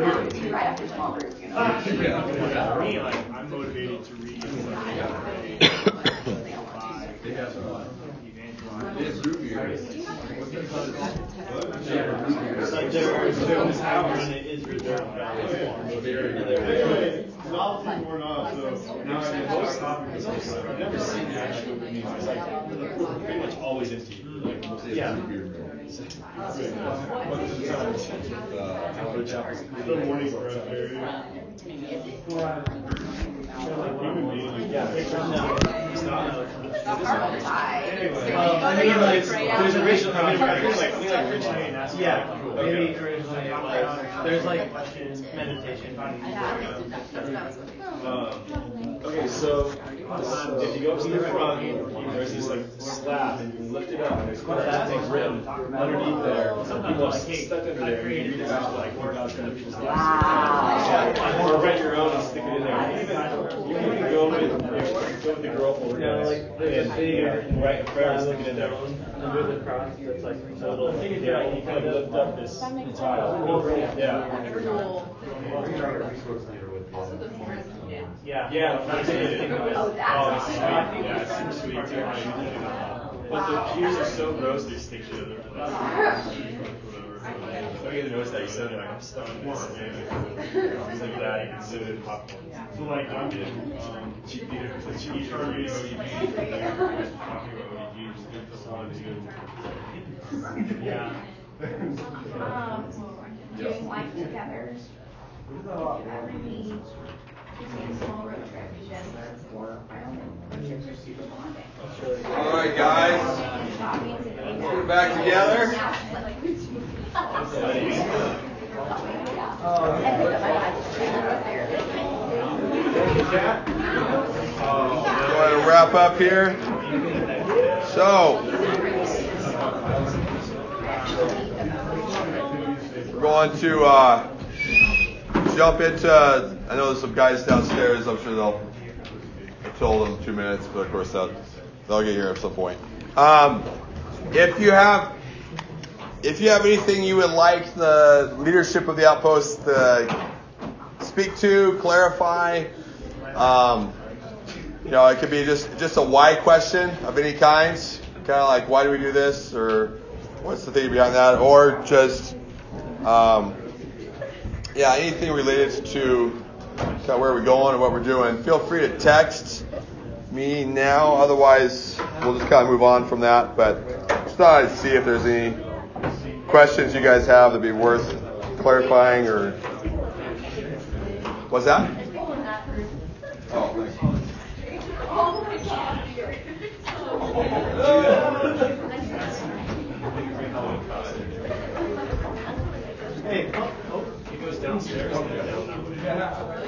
gone into like this will be time of prayer that we have together. But I think it's to see like this is something that we have. This is like not just whatever. Like, why would you do that? It's intentional. Times of the day. It doesn't have to be right after small group, you know.
For me, like I'm motivated to read
Like there, there was power and it is reserved
Novelty worn off, so now I get most topics.
I've never seen the actual meetings. It's like pretty much always empty. Like
Yeah. There's in aspect. Yeah, maybe there's like meditation.
Um, okay, so if you go to the front, there's this like slab, and you lift it up, and there's quite a big rim underneath there. Some people are stuck under there. And you read about like where God's gonna people's lives. Or write your own and stick it in there. You can even go with go with the girl folder guys and write a prayer and stick it in there.
Under the cross, that's like so little.
Yeah, you kind of lift up this tile. Yeah.
Yeah.
Yeah, that's it.
Oh, that's
sweet. Yeah, it's super sweet too. But the pews are so gross they stick to the So you notice that you said like I'm stuck in this Things like that, you can sit in popcorn.
So like I'm getting, um, cheap, the cheap charter, you know, you need, talking about what you use, good facilities, good.
Yeah.
Um, doing life together. Maybe to.
All right, guys. We're back together. Go ahead and wrap up here. So, we're going to uh, jump into. I know there's some guys downstairs. I'm sure they'll. Told them two minutes, but of course they'll, they'll get here at some point. Um, if you have if you have anything you would like the leadership of the outpost to speak to, clarify, um, you know, it could be just just a why question of any kind, kind of like why do we do this, or what's the thing behind that, or just um, yeah, anything related to kind of where we're going and what we're doing. Feel free to text me now. Otherwise, we'll just kind of move on from that. But just thought I'd see if there's any questions you guys have that'd be worth clarifying or what's that? Oh, やだ。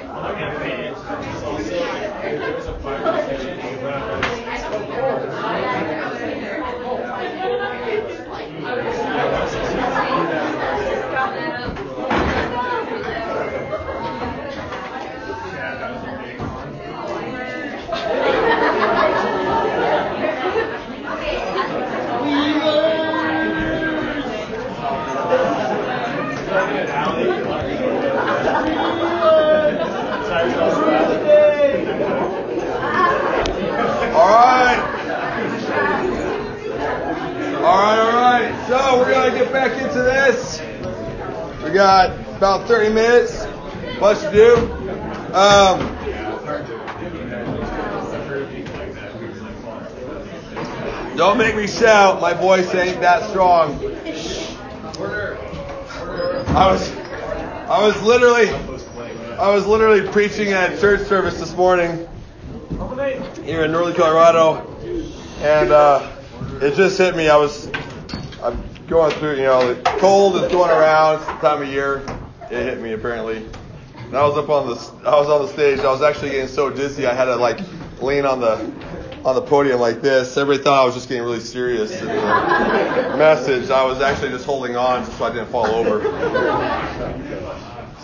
Do. Um, don't make me shout. My voice ain't that strong. I was, I was literally, I was literally preaching at church service this morning here in Northern Colorado, and uh, it just hit me. I was, I'm going through, you know, the cold is going around. It's the time of year. It hit me apparently. And I was up on the, I was on the stage. I was actually getting so dizzy. I had to like lean on the, on the podium like this. Everybody thought I was just getting really serious in the message. I was actually just holding on just so I didn't fall over.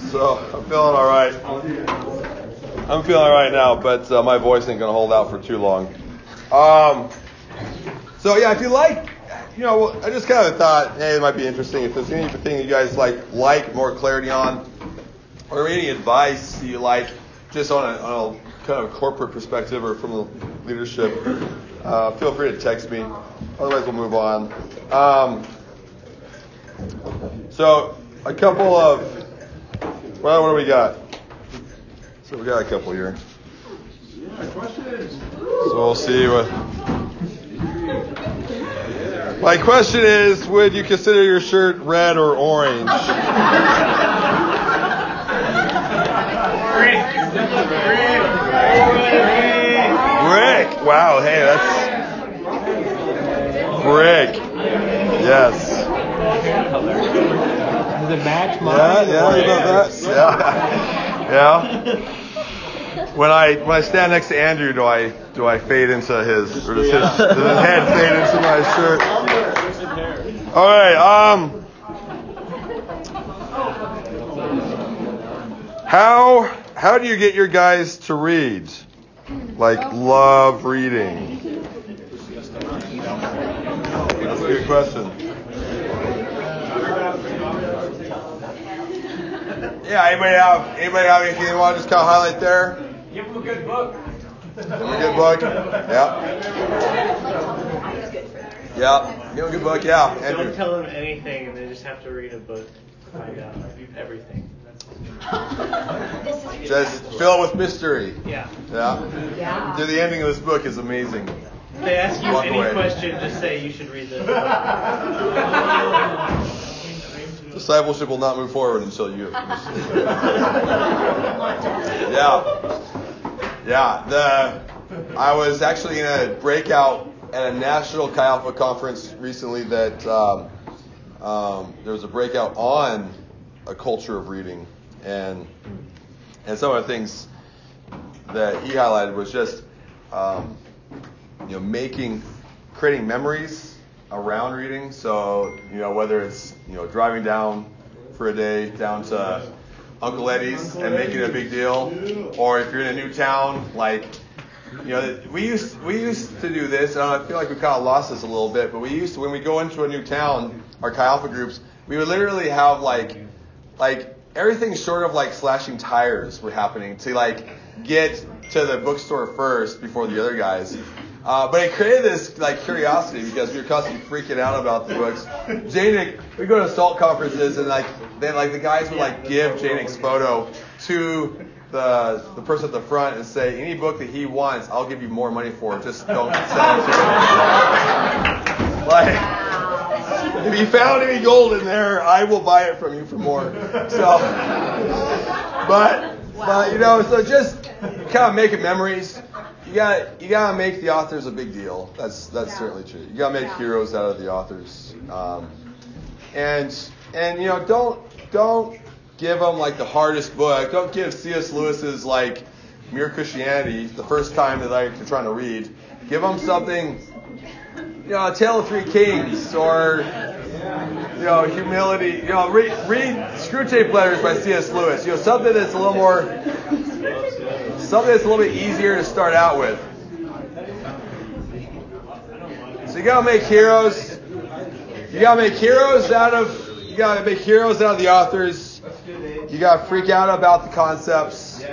So I'm feeling all right. I'm feeling all right now, but uh, my voice ain't gonna hold out for too long. Um, so yeah, if you like, you know, I just kind of thought, hey, it might be interesting if there's anything you guys like, like more clarity on, or any advice you like, just on a, on a kind of corporate perspective or from the leadership. Uh, feel free to text me. Otherwise, we'll move on. Um, so a couple of, well, what do we got? So we got a couple here. So we'll see what. My question is, would you consider your shirt red or orange? Brick. Wow. Hey, that's brick. Yes.
Does it match
Yeah, yeah, you know that. Yeah. Yeah. when I when I stand next to Andrew, do I do I fade into his or does his, does his head fade into my shirt? All right. Um. How how do you get your guys to read? Like love reading. That's a good question. Yeah, anybody have anybody have anything they want to just kind of highlight there?
Give them a good book.
Give them a good book. Yeah. Yeah. Give them a good book. Yeah. Andrew.
Don't tell them anything, and they just have to read a book to find out everything.
Just fill it with mystery.
Yeah.
Yeah.
Yeah.
Dude, the ending of this book is amazing.
If they ask you
Walk
any
away.
question, just say you should read this.
Discipleship will not move forward until you. yeah. Yeah. The I was actually in a breakout at a national Chi Alpha conference recently that um, um, there was a breakout on a culture of reading and and some of the things that he highlighted was just um, you know making creating memories around reading. So you know whether it's you know driving down for a day down to Uncle Eddie's and making a big deal, or if you're in a new town like. You know, we used we used to do this, and I feel like we kind of lost this a little bit. But we used to, when we go into a new town, our Chi Alpha groups, we would literally have like, like everything short of like slashing tires were happening to like get to the bookstore first before the other guys. Uh, but it created this like curiosity because we were constantly freaking out about the books. Janik, we go to assault conferences and like then like the guys would like give Janik's photo to the the person at the front and say any book that he wants, I'll give you more money for. Just don't sell it to him. Like if you found any gold in there, I will buy it from you for more. So, but but you know, so just kind of making memories. You got you got to make the authors a big deal. That's that's certainly true. You got to make heroes out of the authors. Um, and and you know, don't don't give them like the hardest book. Don't give C.S. Lewis's like Mere Christianity the first time that like, they're trying to read. Give them something, you know, A Tale of Three Kings or you know, humility. You know, read, read Screwtape Letters by C.S. Lewis. You know, something that's a little more, something that's a little bit easier to start out with. So you gotta make heroes. You gotta make heroes out of. You gotta make heroes out of the authors. You gotta freak out about the concepts.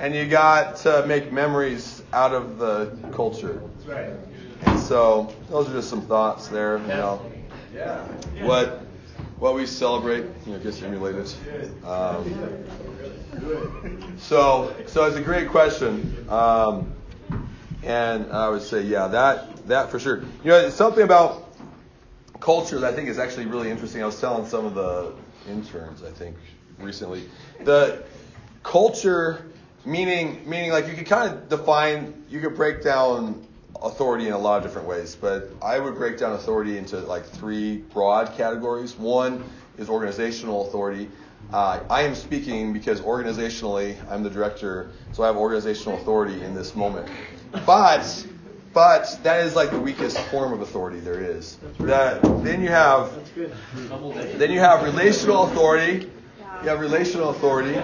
And you got to make memories out of the culture. And so those are just some thoughts there. You know, what what we celebrate, you know, gets emulated. Um, so so it's a great question. Um, and I would say, yeah, that that for sure. You know, something about culture that I think is actually really interesting. I was telling some of the interns, I think, recently. The culture meaning meaning like you could kind of define you could break down authority in a lot of different ways, but I would break down authority into like three broad categories. One is organizational authority. Uh, I am speaking because organizationally I'm the director, so I have organizational authority in this moment. But but that is like the weakest form of authority there is. That then you have then you have relational authority. You have relational authority,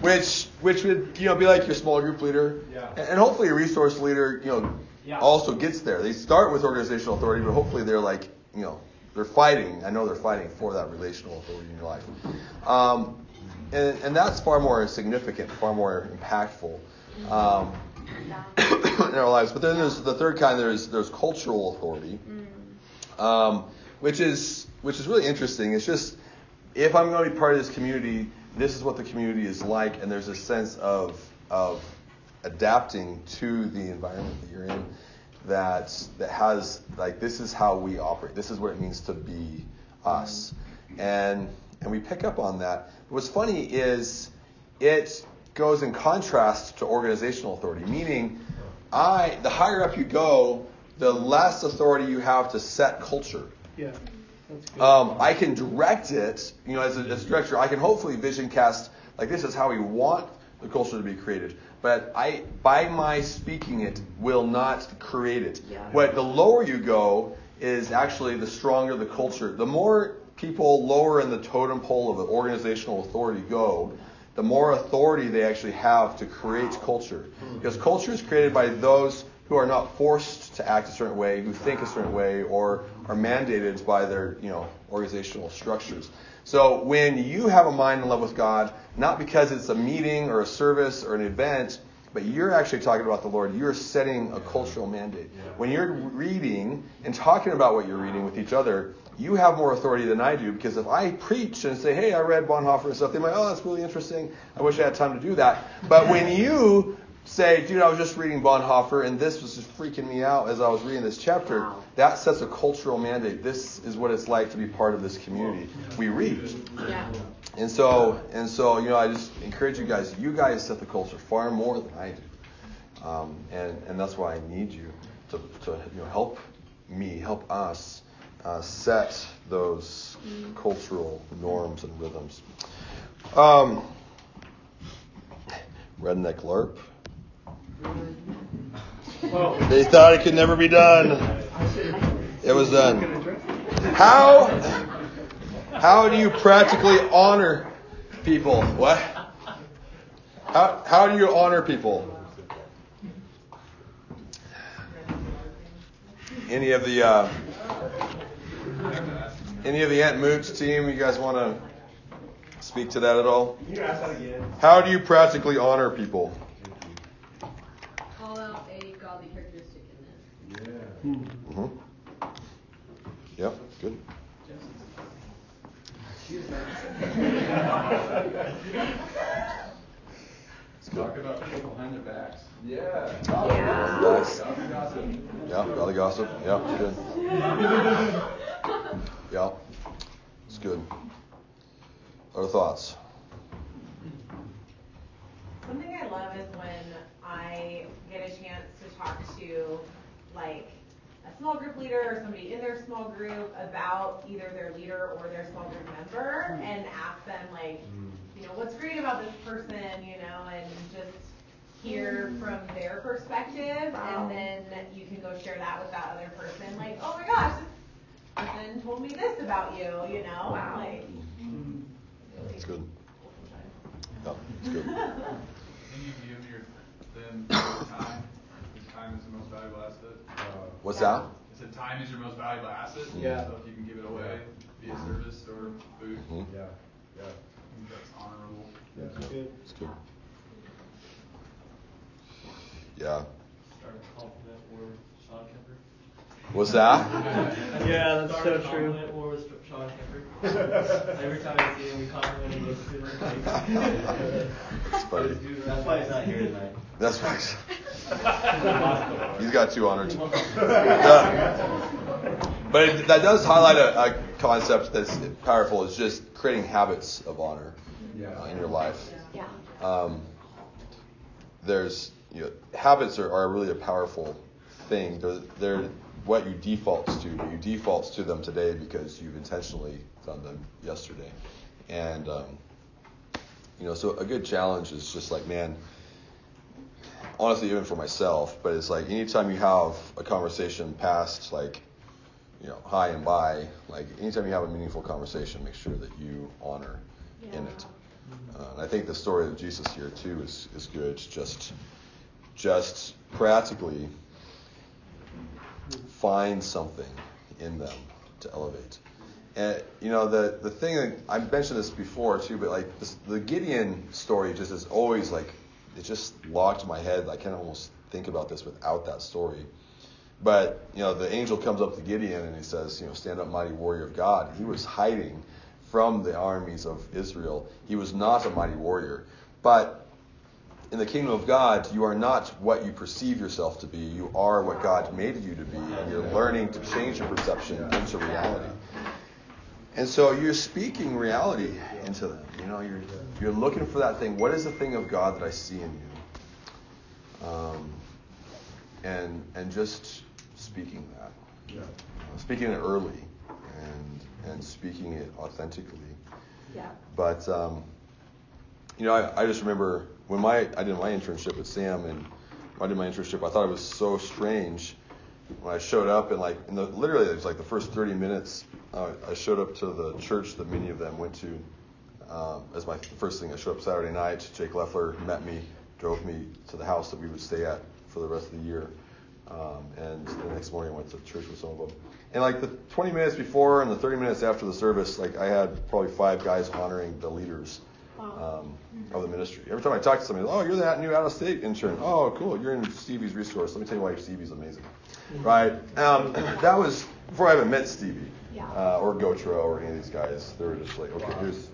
which which would you know be like your small group leader, and, and hopefully a resource leader you know also gets there. They start with organizational authority, but hopefully they're like you know they're fighting. I know they're fighting for that relational authority in your life, um, and and that's far more significant, far more impactful. Um, in our lives. But then there's the third kind. There's there's cultural authority, um, which is which is really interesting. It's just if I'm going to be part of this community, this is what the community is like, and there's a sense of of adapting to the environment that you're in that that has like this is how we operate. This is what it means to be us, and and we pick up on that. What's funny is it goes in contrast to organizational authority, meaning I the higher up you go, the less authority you have to set culture.
Yeah.
Um, I can direct it, you know, as a, as a director, I can hopefully vision cast like this is how we want the culture to be created. But I, by my speaking it, will not create it.
Yeah.
What the lower you go is actually the stronger the culture. The more people lower in the totem pole of the organizational authority go, the more authority they actually have to create culture. Because culture is created by those who are not forced to act a certain way, who think a certain way, or are mandated by their, you know, organizational structures. So when you have a mind in love with God, not because it's a meeting or a service or an event, but you're actually talking about the Lord, you're setting a cultural mandate. When you're reading and talking about what you're reading with each other, you have more authority than I do because if I preach and say, hey, I read Bonhoeffer and stuff, they might, oh, that's really interesting. I wish I had time to do that. But when you say, dude, I was just reading Bonhoeffer and this was just freaking me out as I was reading this chapter, wow. that sets a cultural mandate. This is what it's like to be part of this community. We read.
Yeah.
And so, and so, you know, I just encourage you guys. You guys set the culture far more than I do, um, and and that's why I need you to, to you know help me, help us uh, set those cultural norms and rhythms. Um, redneck LARP. They thought it could never be done. It was done. How how do you practically honor people? What? How how do you honor people? Any of the uh, any of the Aunt Moots team, you guys want to speak to that at all?
Can you ask that again?
How do you practically honor people?
Call out a godly characteristic in them.
Yeah. Mm-hmm. Yep, good.
Talk about people behind their backs.
Yeah.
Yeah. Backs.
Godly gossip.
Yeah, godly gossip. Yeah, it's good. Yeah, it's good. Other thoughts?
Something I love is when I get a chance to talk to, like, a small group leader or somebody in their small group about either their leader or their small group member hmm. and ask them, like, hmm. you know, what's great about this person, you know, and just hear hmm. from their perspective.
Wow.
And then you can go share that with that other person. Like, oh my gosh, this person told me this about you, you know?
Wow.
Like,
It's good. Yeah, it's good.
Can you give your them your time? Because time is the most valuable asset. Uh,
What's that?
I said time is your most valuable asset.
Yeah.
So if you can give it away via service or food,
Mhm.
Yeah. Yeah.
I think that's honorable.
Yeah.
Good.
It's good. Yeah.
Start a compliment war Sean Kemper.
What's that?
Yeah, that's
Start
so true.
war with Sean Every time I see him, we compliment him. Makes me look like.
It's funny.
That's why he's not here tonight.
That's right. He's got two honored. Yeah. But it, that does highlight a, a concept that's powerful. Is just creating habits of honor uh, in your life.
Yeah.
Um, there's you know, habits are, are really a powerful thing. They're, they're what you default to. You default to them today because you've intentionally done them yesterday. And um, you know, so a good challenge is just like, man, honestly, even for myself, but it's like anytime you have a conversation past like, you know, hi and bye, like anytime you have a meaningful conversation, make sure that you honor in it. Uh, and I think the story of Jesus here too is, is good. Just just practically find something in them to elevate. And you know the the thing that I mentioned this before too, but like this, the Gideon story just is always like it just locked my head. I can't almost think about this without that story. But you know the angel comes up to Gideon and he says, you know, stand up, mighty warrior of God. He was hiding from the armies of Israel. He was not a mighty warrior, but in the kingdom of God, you are not what you perceive yourself to be. You are what God made you to be, and you're learning to change your perception into reality. And so you're speaking reality into them. You know, you're you're looking for that thing. What is the thing of God that I see in you? Um, and and just speaking that, uh, speaking it early, and and speaking it authentically.
Yeah.
But um, you know, I, I just remember when my I did my internship with Sam and when I did my internship, I thought it was so strange when I showed up and like in the literally it was like the first 30 minutes I showed up to the church that many of them went to um, as my first thing. I showed up Saturday night. Jake Leffler met me, drove me to the house that we would stay at for the rest of the year. Um, and the next morning I went to church with some of them. And like the 20 minutes before and the 30 minutes after the service, like I had probably five guys honoring the leaders um, of the ministry. Every time I talk to somebody, oh, you're that new out of state intern. Oh, cool. You're in Stevie's resource. Let me tell you why Stevie's amazing. Right? Um, that was before I even met Stevie uh, or Gotro or any of these guys. They were just like, okay, here's.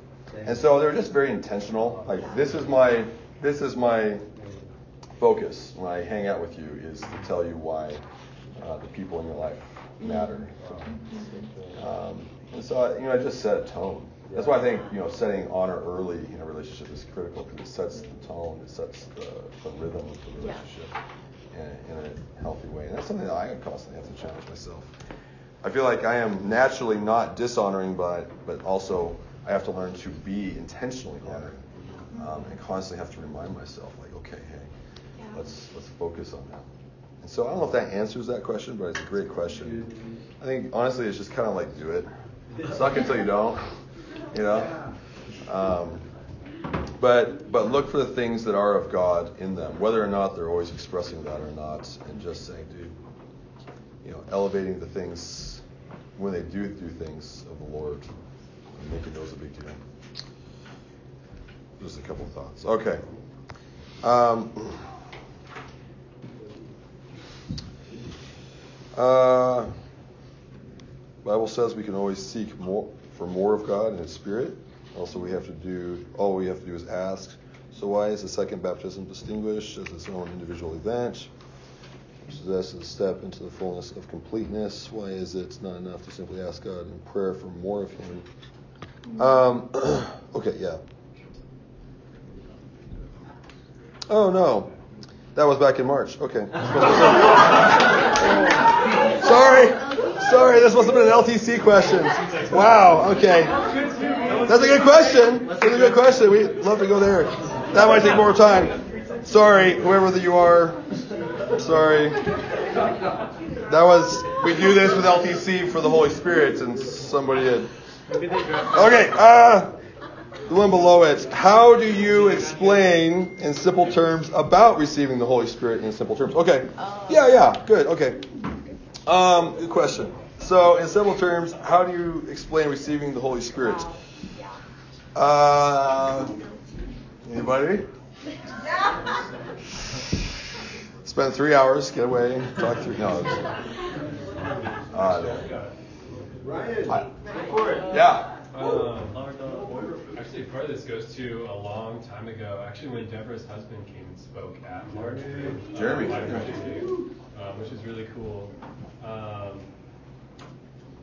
And so they were just very intentional. Like this is my this is my focus when I hang out with you is to tell you why uh, the people in your life matter. Um, and so you know, I just set a tone. That's why I think you know setting honor early in a relationship is critical because it sets the tone, it sets the, the rhythm of the relationship in, in a healthy way. And that's something that I constantly have to challenge myself. I feel like I am naturally not dishonoring, but but also I have to learn to be intentionally honoring, um, and constantly have to remind myself, like, okay, hey, let's let's focus on that. And so I don't know if that answers that question, but it's a great question. I think honestly, it's just kind of like do it. Suck until you don't, you know. Um, but but look for the things that are of God in them, whether or not they're always expressing that or not, and just saying, dude, you know, elevating the things when they do do things of the Lord, and making those a big deal. Just a couple of thoughts. Okay. Um, uh, Bible says we can always seek more for more of God and His Spirit. Also, we have to do all we have to do is ask. So, why is the second baptism distinguished as its own individual event? Possesses a step into the fullness of completeness. Why is it not enough to simply ask God in prayer for more of Him? Um, okay, yeah. Oh no, that was back in March. Okay. sorry, sorry. This must have been an LTC question. Wow. Okay. That's a good question. That's a good question. We'd love to go there. That might take more time. Sorry, whoever you are. Sorry. That was we do this with LTC for the Holy Spirit, and somebody did. Okay. Uh, the one below it. How do you explain in simple terms about receiving the Holy Spirit in simple terms? Okay. Yeah, yeah. Good. Okay. Um, good question. So, in simple terms, how do you explain receiving the Holy Spirit? Uh, anybody? Spend three hours, get away, talk through. No. Uh,
Ryan,
I-
for it.
yeah.
Um, actually, part of this goes to a long time ago. Actually, when Deborah's husband came and spoke at Large Group,
Jeremy.
uh, Life Project, um, which is really cool. Um,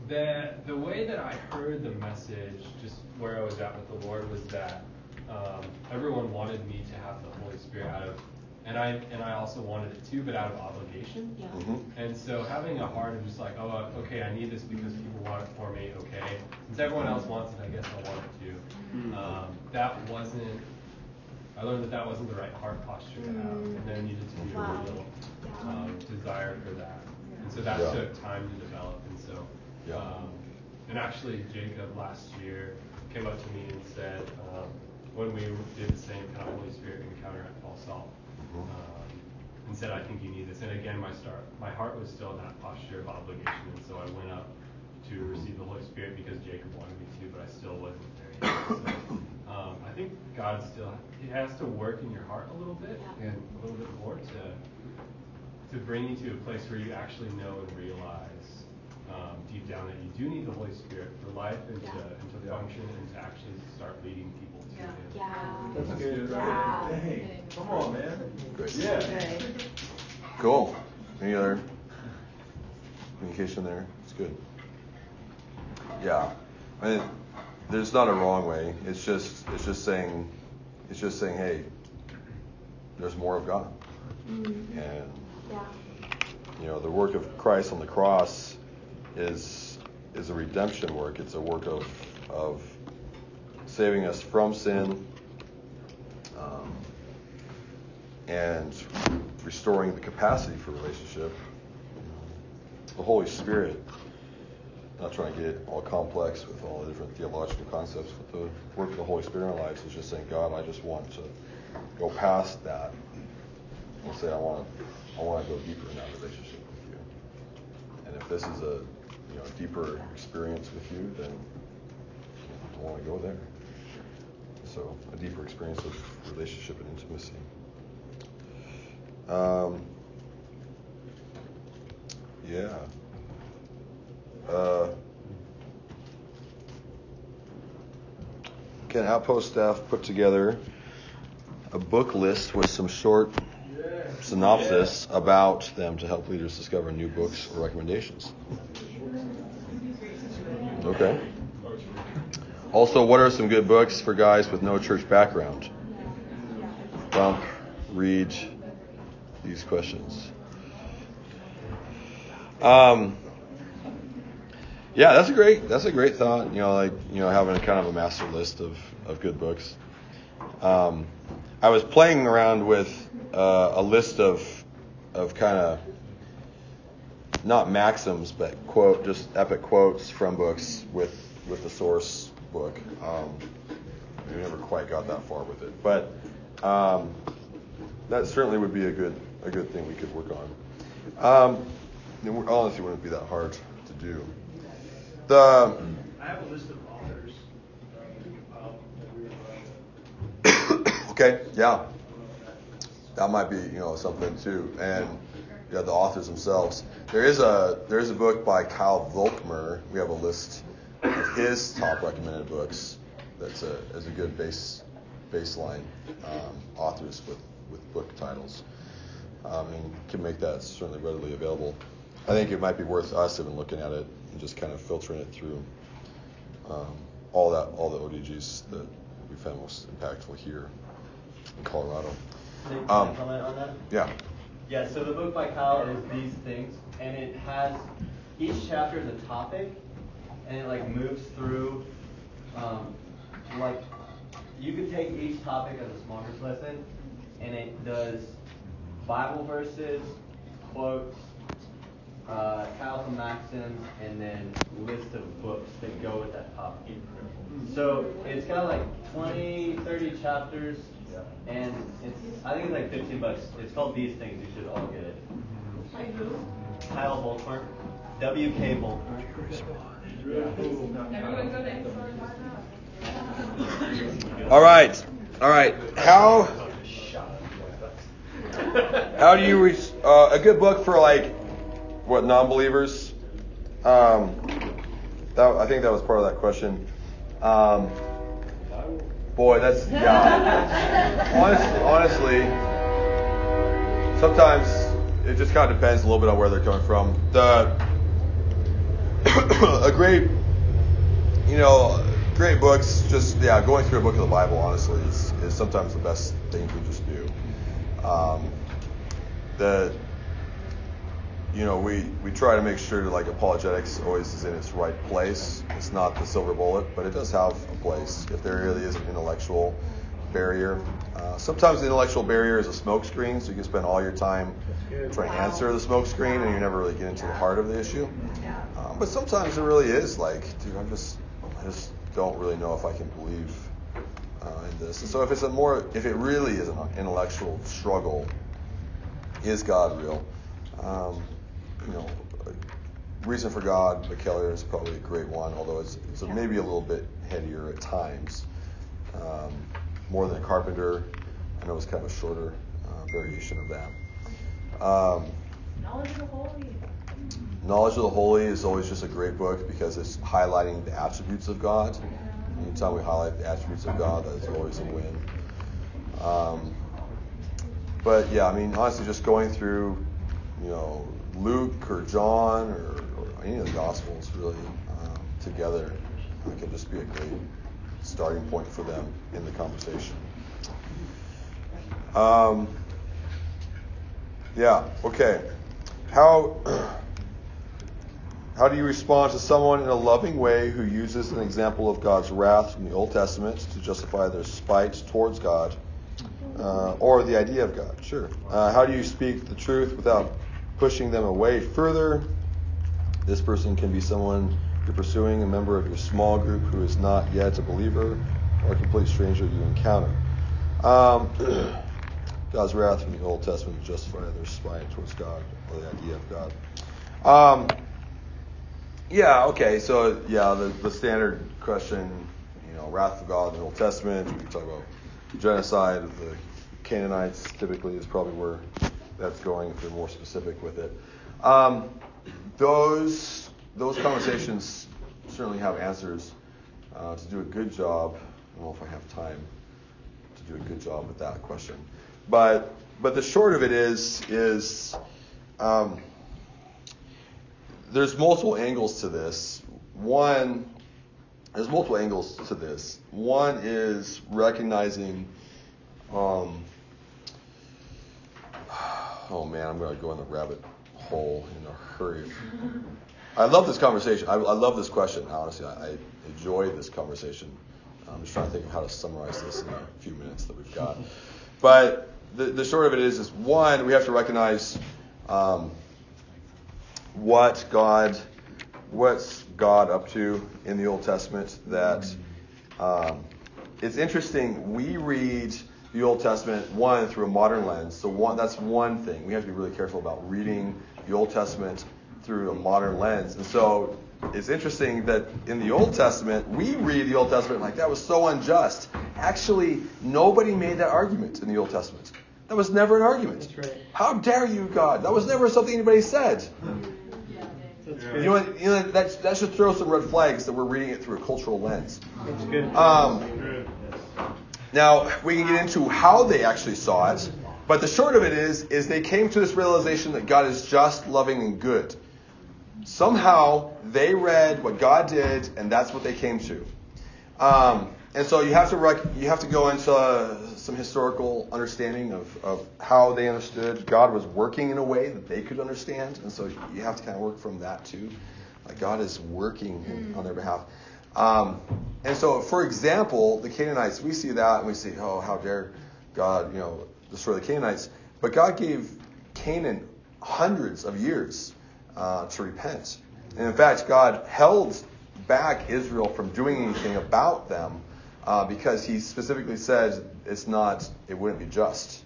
the the way that I heard the message, just where I was at with the Lord, was that um, everyone wanted me to have the Holy Spirit out of, and I and I also wanted it too, but out of obligation.
Yeah.
Mhm.
And so having a heart of just like, oh, uh, okay, I need this because people want it for me. Okay, since everyone else wants it, I guess I want it too. Um, that wasn't. I learned that that wasn't the right heart posture to have, and there needed to be a
Wow.
real um, desire for that. And so that
Yeah.
took time to develop. And so,
Yeah.
um, and actually, Jacob last year came up to me and said, um, when we did the same kind of Holy Spirit encounter at Fall Salt. Um, and said, I think you need this. And again, my start, my heart was still in that posture of obligation, and so I went up to receive the Holy Spirit because Jacob wanted me to, but I still wasn't there yet. So, um, I think God still He has to work in your heart a little bit and a little bit more to to bring you to a place where you actually know and realize um, deep down that you do need the Holy Spirit for life and to, and to function and to actually start leading people to
Yeah.
That's good.
Yeah.
Dang. Come on, man.
Great.
Yeah.
Cool. Any other communication there? It's good. Yeah. I mean, there's not a wrong way. It's just it's just saying it's just saying, hey, there's more of God.
Mm.
And
Yeah.
you know, the work of Christ on the cross is is a redemption work. It's a work of of saving us from sin, um, and restoring the capacity for relationship. The Holy Spirit, not trying to get all complex with all the different theological concepts, but the work of the Holy Spirit in our lives is just saying, God, I just want to go past that and say, I want to, I want to go deeper in that relationship with you. And if this is a, you know, deeper experience with you, then I want to go there. So a deeper experience of relationship and intimacy. Um, yeah. Uh, can Outpost staff put together a book list with some short synopsis about them to help leaders discover new books or recommendations? Okay. Also, what are some good books for guys with no church background? Bump, read these questions. Um, yeah, that's a great that's a great thought. You know, like you know, having a kind of a master list of of good books. Um, I was playing around with uh, a list of of kind of not maxims, but quote just epic quotes from books with with the source book. Um, we never quite got that far with it, but um, that certainly would be a good a good thing we could work on. Um, honestly, wouldn't be that hard to do. The
I have a list of authors.
okay, yeah, that might be you know something too, and yeah, the authors themselves. There is a there is a book by Kyle Volkmer. We have a list his top recommended books. That's a as a good base baseline um, authors with with book titles, um, and can make that certainly readily available. I think it might be worth us even looking at it and just kind of filtering it through um, all that all the ODGs that we found most impactful here in Colorado.
Can
Um,
comment on that?
yeah.
Yeah, so the book by Kyle is These Things, and it has each chapter is a topic, and it like moves through, um, like you could take each topic as a small group lesson, and it does Bible verses, quotes, uh, and maxims, and then list of books that go with that topic. So it's got like 20, 30 chapters, and it's I think it's like 15 bucks. It's called These Things. You should all get it.
By who?
Kyle Volkmer, W.K. Volkmer.
All right, all right. How how do you re- uh, a good book for like what non-believers? Um, that I think that was part of that question. Um, boy, that's yeah. honestly, honestly, sometimes it just kind of depends a little bit on where they're coming from. The a great, you know, great books. Just yeah, going through a book of the Bible honestly is, is sometimes the best thing to just do. Um, the you know we we try to make sure that like apologetics always is in its right place. It's not the silver bullet, but it does have a place. If there really is an intellectual barrier, uh, sometimes the intellectual barrier is a smokescreen, so you can spend all your time trying to answer the smokescreen, and you never really get into the heart of the issue. But sometimes it really is like, dude, I'm just I just don't really know if I can believe uh, in this. And so if it's a more if it really is an intellectual struggle, is God real? Um, you know, Reason for God by Keller is probably a great one, although it's, it's a, maybe a little bit headier at times. Um, more than a Carpenter, I know it's kind of a shorter uh, variation of that. Um,
Knowledge of the Holy.
Knowledge of the Holy is always just a great book because it's highlighting the attributes of God. Anytime we highlight the attributes of God, that is always a win. Um, but yeah, I mean, honestly, just going through, you know, Luke or John or, or any of the Gospels really um, together uh, can just be a great starting point for them in the conversation. Um, yeah. Okay. How how do you respond to someone in a loving way who uses an example of God's wrath from the Old Testament to justify their spite towards God Uh, or the idea of God, sure. Uh, how do you speak the truth without pushing them away further? This person can be someone you're pursuing, a member of your small group who is not yet a believer, or a complete stranger you encounter. Um, God's wrath from the Old Testament to justify others' spite towards God, or the idea of God. Um, yeah, okay, so yeah, the, the standard question, you know, wrath of God in the Old Testament. We talk about genocide of the Canaanites. Typically, is probably where that's going if they're more specific with it. Um, those those conversations certainly have answers. Uh, to do a good job, I don't know if I have time to do a good job with that question, but but the short of it is is um, there's multiple angles to this. One, there's multiple angles to this. One is recognizing, um, oh man, I'm going to go in the rabbit hole in a hurry. I love this conversation. I, I love this question. Honestly, I, I enjoy this conversation. I'm just trying to think of how to summarize this in a few minutes that we've got. But the, the short of it is, is one, we have to recognize um, what God, what's God up to in the Old Testament. That um, it's interesting. We read the Old Testament one through a modern lens. So one, that's one thing. We have to be really careful about reading the Old Testament through a modern lens. And so it's interesting that in the Old Testament, we read the Old Testament like that was so unjust. Actually, nobody made that argument in the Old Testament. That was never an argument.
Right.
How dare you, God? That was never something anybody said. You know, you know that, that should throw some red flags that we're reading it through a cultural lens.
That's good.
Um, now we can get into how they actually saw it, but the short of it is, is they came to this realization that God is just, loving, and good. Somehow they read what God did, and that's what they came to. Um, and so you have to rec- you have to go into uh, some historical understanding of, of how they understood God was working in a way that they could understand, and so you have to kind of work from that too. Like God is working in, on their behalf. Um, and so, for example, the Canaanites, we see that and we say, oh, how dare God, you know, destroy the Canaanites. But God gave Canaan hundreds of years uh, to repent. And in fact, God held back Israel from doing anything about them uh, because He specifically said it's not, it wouldn't be just.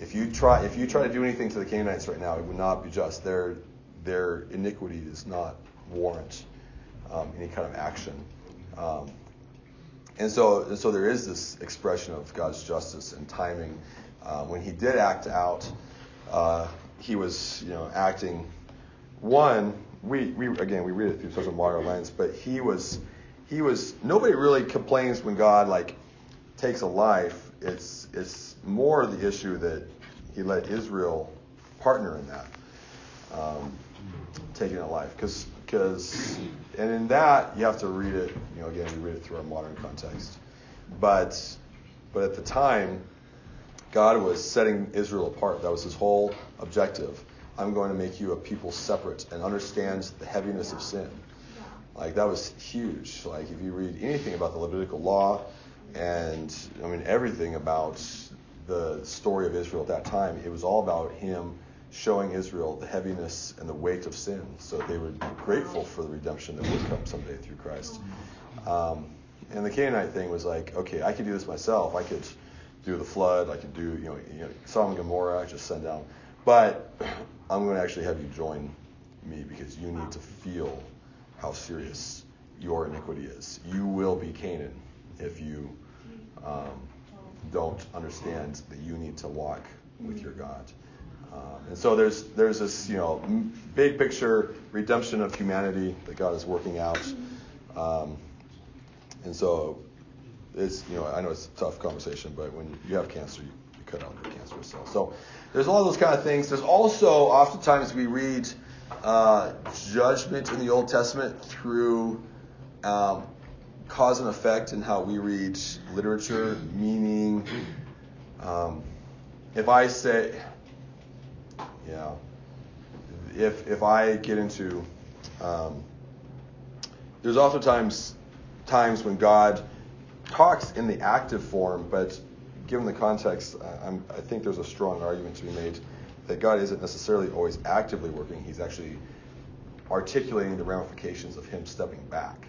If you try, if you try to do anything to the Canaanites right now, it would not be just. Their their iniquity does not warrant um, any kind of action. Um, and so, and so there is this expression of God's justice and timing. Um, when He did act out, uh, He was, you know, acting. One, we, we again we read it through such a modern lens, but He was, He was. Nobody really complains when God like takes a life. It's it's more the issue that He let Israel partner in that. Um, taking a life because because and in that you have to read it you know again we read it through our modern context but but at the time god was setting israel apart that was his whole objective i'm going to make you a people separate and understand the heaviness of sin like that was huge like if you read anything about the levitical law and i mean everything about the story of israel at that time it was all about him showing Israel the heaviness and the weight of sin so they would be grateful for the redemption that would come someday through Christ. Um, and the Canaanite thing was like, okay, I could do this myself. I could do the flood. I could do, you know, you know Sodom and Gomorrah, I just send down. But I'm going to actually have you join me because you need to feel how serious your iniquity is. You will be Canaan if you um, don't understand that you need to walk with your God. Um, and so there's there's this you know big picture redemption of humanity that God is working out. Um, and so it's you know I know it's a tough conversation, but when you have cancer, you, you cut out your cancerous cells. So there's all those kind of things. There's also oftentimes we read uh, judgment in the Old Testament through um, cause and effect and how we read literature, meaning um, if I say yeah. If if I get into, um, there's oftentimes times times when God talks in the active form, but given the context, I'm, I think there's a strong argument to be made that God isn't necessarily always actively working. He's actually articulating the ramifications of Him stepping back.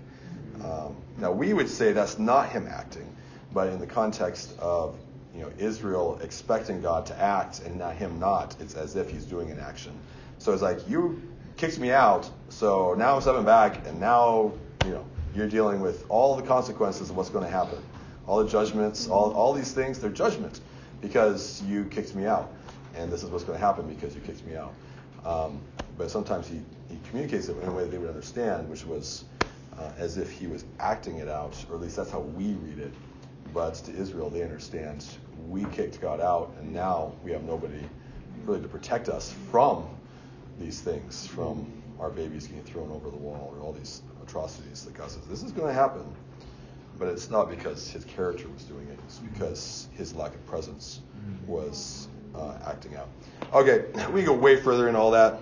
Um, now, we would say that's not Him acting, but in the context of you know Israel expecting God to act and not Him not, it's as if He's doing an action. So it's like you kicked me out, so now I'm stepping back, and now you know you're dealing with all the consequences of what's going to happen, all the judgments, all all these things. They're judgment because you kicked me out, and this is what's going to happen because you kicked me out. Um, but sometimes he, he communicates it in a way that they would understand, which was uh, as if he was acting it out, or at least that's how we read it. But to Israel, they understand we kicked God out, and now we have nobody really to protect us from these things, from our babies getting thrown over the wall, or all these atrocities that God says this is going to happen. But it's not because his character was doing it; it's because his lack of presence was uh, acting out. Okay, we go way further in all that,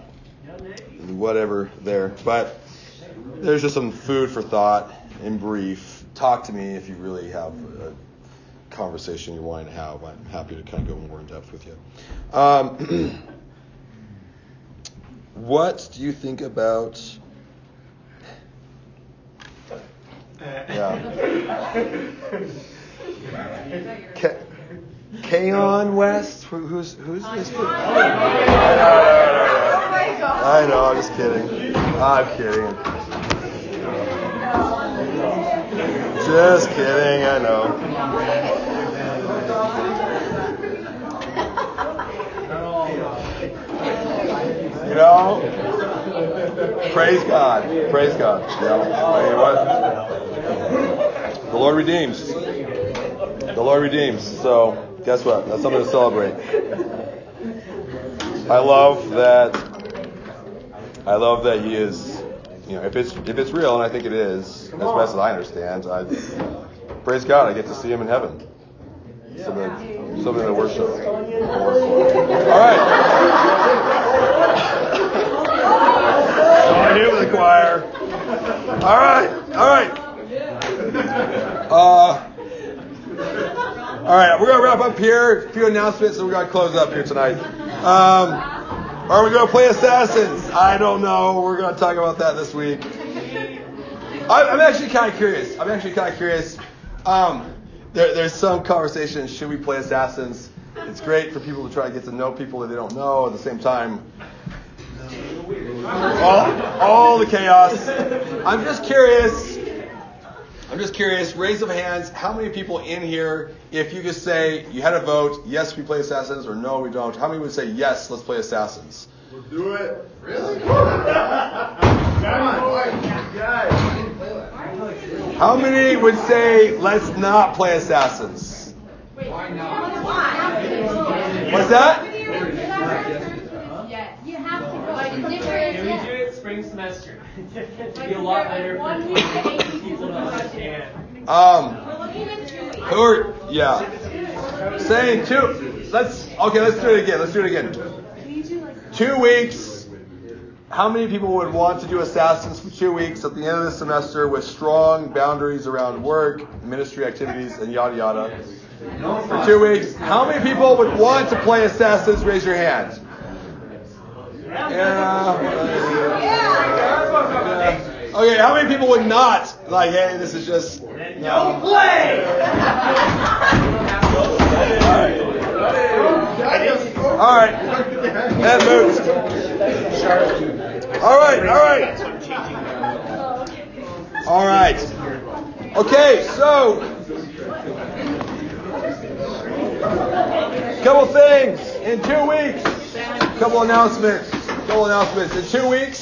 whatever there, but there's just some food for thought in brief. Talk to me if you really have a conversation you're wanting to have. I'm happy to kind of go more in depth with you. Um, what do you think about? Yeah. Kanye West? Who, who's who's this? Oh, I know, oh, I know, I'm just kidding. I'm kidding. Just kidding, I know. You know, praise God, praise God. You know, what? The Lord redeems. The Lord redeems. So guess what? That's something to celebrate. I love that. I love that He is. You know, if it's if it's real, and I think it is, as best as I understand, I praise God. I get to see Him in heaven. Something, something to worship. All right. I knew the choir. All right. All right. Uh, all right, we're gonna wrap up here. A few announcements, and we're gonna close up here tonight. Um, are we gonna play Assassins? I don't know. We're gonna talk about that this week. I'm actually kind of curious. I'm actually kind of curious. Um, there, there's some conversation. Should we play Assassins? It's great for people to try to get to know people that they don't know. At the same time, all, all the chaos. I'm just curious. I'm just curious, raise of hands, how many people in here, if you just say you had a vote, yes, we play Assassins, or no, we don't, how many would say yes, let's play Assassins?
We'll do it. Really?
How many would say let's not play Assassins?
Why not?
What's that?
You have to go. Like,
Can we do it spring semester? It'd be a lot better for people to understand.
Um, who are, yeah. Saying two, let's, okay, let's do it again. Let's do it again. Two weeks. How many people would want to do Assassins for two weeks at the end of the semester with strong boundaries around work, ministry activities, and yada yada? For two weeks. How many people would want to play Assassins? Raise your hands. Yeah. Okay, how many people would not? Like, hey, this is just. No.
play!
All right. That moves. All right, all right. All right. Okay, so. Couple things in two weeks. Couple announcements. Couple announcements. In two weeks,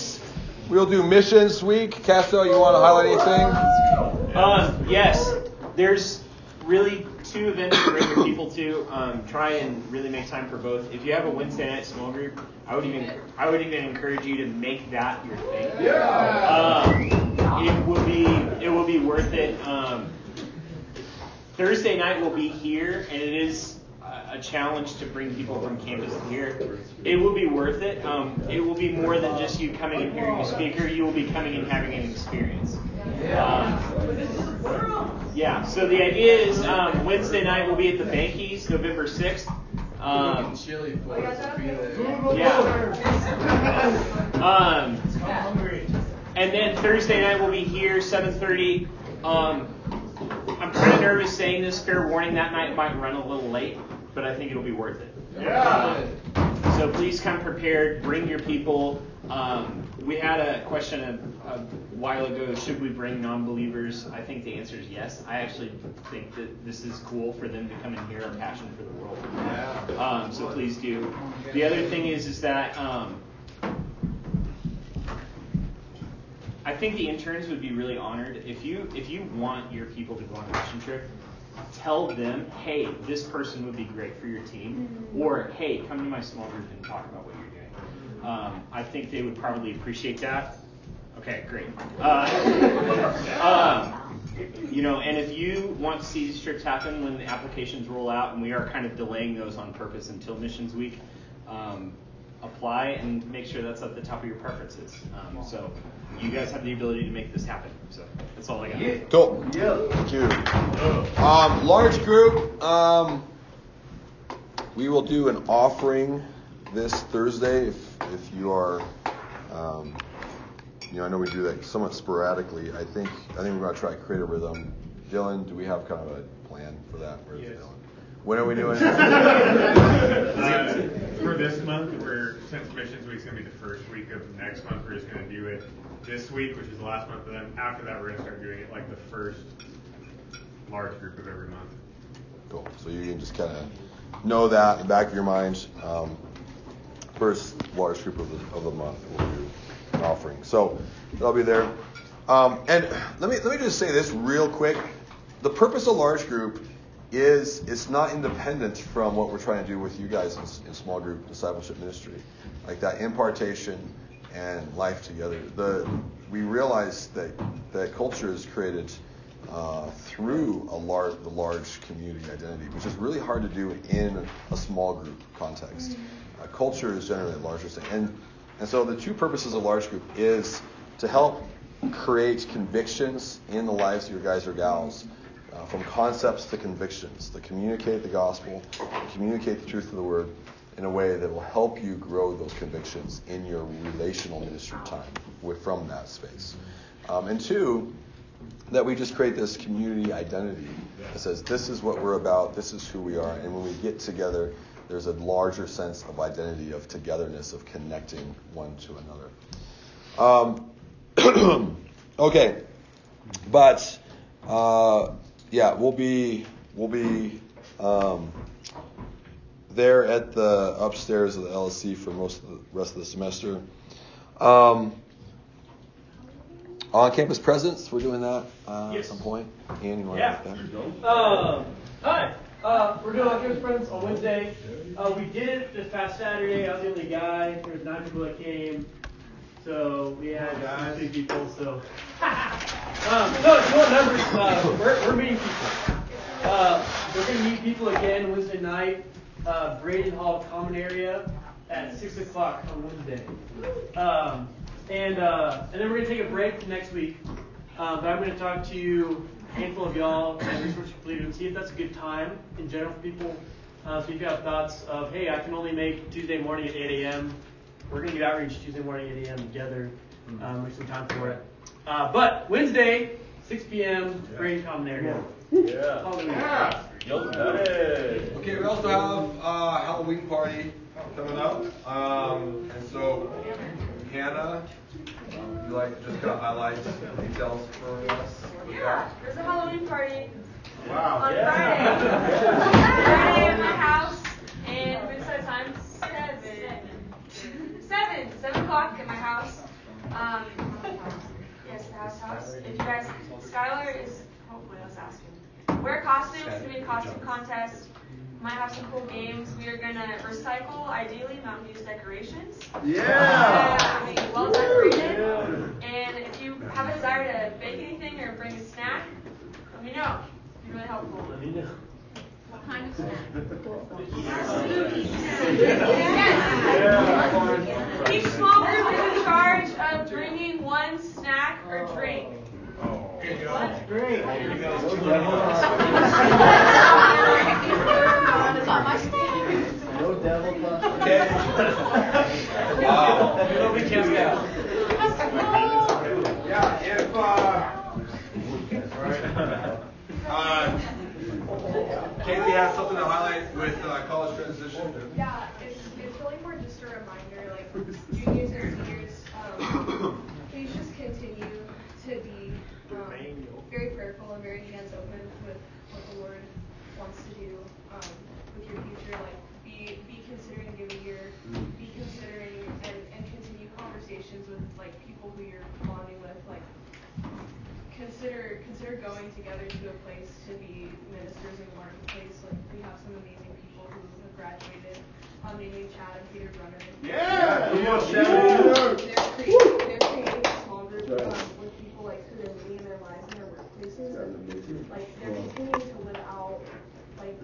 we'll do Missions Week. Castro, you want to highlight anything?
Um, yes, there's really two events to bring your people to. Um, try and really make time for both. If you have a Wednesday night small group, I would even I would even encourage you to make that your thing.
Yeah.
Um, it will be it will be worth it. Um, Thursday night will be here, and it is a- challenge to bring people from campus here. It will be worth it. Um, it will be more than just you coming and hearing a speaker. You will be coming and having an experience. Um, yeah. So the idea is um, Wednesday night we'll be at the Bankies, November sixth. Um, yeah. Um, and then Thursday night we'll be here, 7:30. Um, I'm kind of nervous saying this. Fair warning, that night might run a little late, but I think it'll be worth it.
Yeah.
So please come prepared. Bring your people. Um, we had a question a, a while ago. Should we bring non-believers? I think the answer is yes. I actually think that this is cool for them to come and hear our passion for the world. Um, so please do. The other thing is, is that um, I think the interns would be really honored if you if you want your people to go on a mission trip. Tell them, hey, this person would be great for your team, or hey, come to my small group and talk about what you're doing. Um, I think they would probably appreciate that. Okay, great. Uh, um, you know, and if you want to see these trips happen when the applications roll out, and we are kind of delaying those on purpose until missions week, um, apply and make sure that's at the top of your preferences. Um, so you guys have the ability to make this happen. So that's all I got.
Cool. Thank you. Um, large group. Um, we will do an offering this Thursday if, if you are. Um, you know, I know we do that somewhat sporadically. I think I think we're going to try to create a rhythm. Dylan, do we have kind of a plan for that? Where's
Yes.
Dylan? When are we doing it?
Uh, for this month, we're since Missions Week's gonna be the first week of next month, we're just gonna do it this week, which is the last month, and then after that, we're gonna start doing it like the first large group of every month.
Cool. So you can just kind of know that in the back of your mind. Um, first large group of the, of the month will do an offering. So that'll be there. Um, and let me let me just say this real quick. The purpose of large group is it's not independent from what we're trying to do with you guys in, in small group discipleship ministry, like that impartation and life together. The we realize that that culture is created uh, through a large the large community identity, which is really hard to do in a small group context. Uh, culture is generally a larger thing, and and so the two purposes of large group is to help create convictions in the lives of your guys or gals uh, from concepts to convictions, to communicate the gospel, communicate the truth of the word in a way that will help you grow those convictions in your relational ministry time with, from that space. Um, and two, that we just create this community identity that says this is what we're about, this is who we are, and when we get together, there's a larger sense of identity, of togetherness, of connecting one to another. Um, okay, but uh, yeah, we'll be we'll be um, there at the upstairs of the LSC for most of the rest of the semester. Um, on campus presence, we're doing that uh, at some point. Ian, you want
Yeah.
to get that?
Um, hi. Uh, we're doing our campus presents on Wednesday. Uh, we did it this past Saturday. I was the only guy. There was nine people that came. So we had three people. So, um, no, if you want numbers, uh, we're, we're meeting people. Uh, we're going to meet people again Wednesday night, uh, Braiden Hall Common Area at 6 o'clock on Wednesday. Um, and, uh, and then we're going to take a break next week. Um, but I'm going to talk to you, a handful of y'all, and resource leaders, and see if that's a good time in general for people. Uh, so if you have thoughts of, hey, I can only make Tuesday morning at 8 a.m., we're going to do outreach Tuesday morning at 8 a.m. together. Um, make some time for it. Uh, but Wednesday, 6 p.m., Braiden Common Area.
Yeah.
Hallelujah.
Okay, we also have uh, Halloween party coming up, um, and so Hannah, would you like to just kind of highlight details for us? with
Yeah, there's a Halloween party
Wow.
on
Yeah.
Friday. Friday at my house, and we're gonna start time seven. Seven, seven o'clock at my house. Um, yes, the house house. If you guys, Skylar is hopefully I was asking. Wear costumes. It's gonna be a costume contest. Might have some cool games. We are gonna recycle, ideally, Mountain View's decorations.
Yeah.
Uh, well decorated. And if you have a desire to bake anything or bring a snack, let me know. It'd be really helpful.
Let me know.
What kind of snack?
Yeah.
Each small group is in charge of bringing one snack or drink.
That's
great. You.
No devil.
Okay. Wow.
It'll be cast out.
Yeah, if uh, uh, Kaylee has something to highlight with uh, college transition.
Yeah, wants to do um, with your future. Like be be considering giving your be considering and, and continue conversations with like people who you're bonding with. Like consider consider going together to a place to be ministers in the marketplace. Like we have some amazing people who have graduated, um, namely Chad and Peter Brunner.
Yeah, you know,
They're
Chad.
creating, they're creating a small group um, with people like who they're meeting in their lives and their workplaces, and like they're continuing to live out like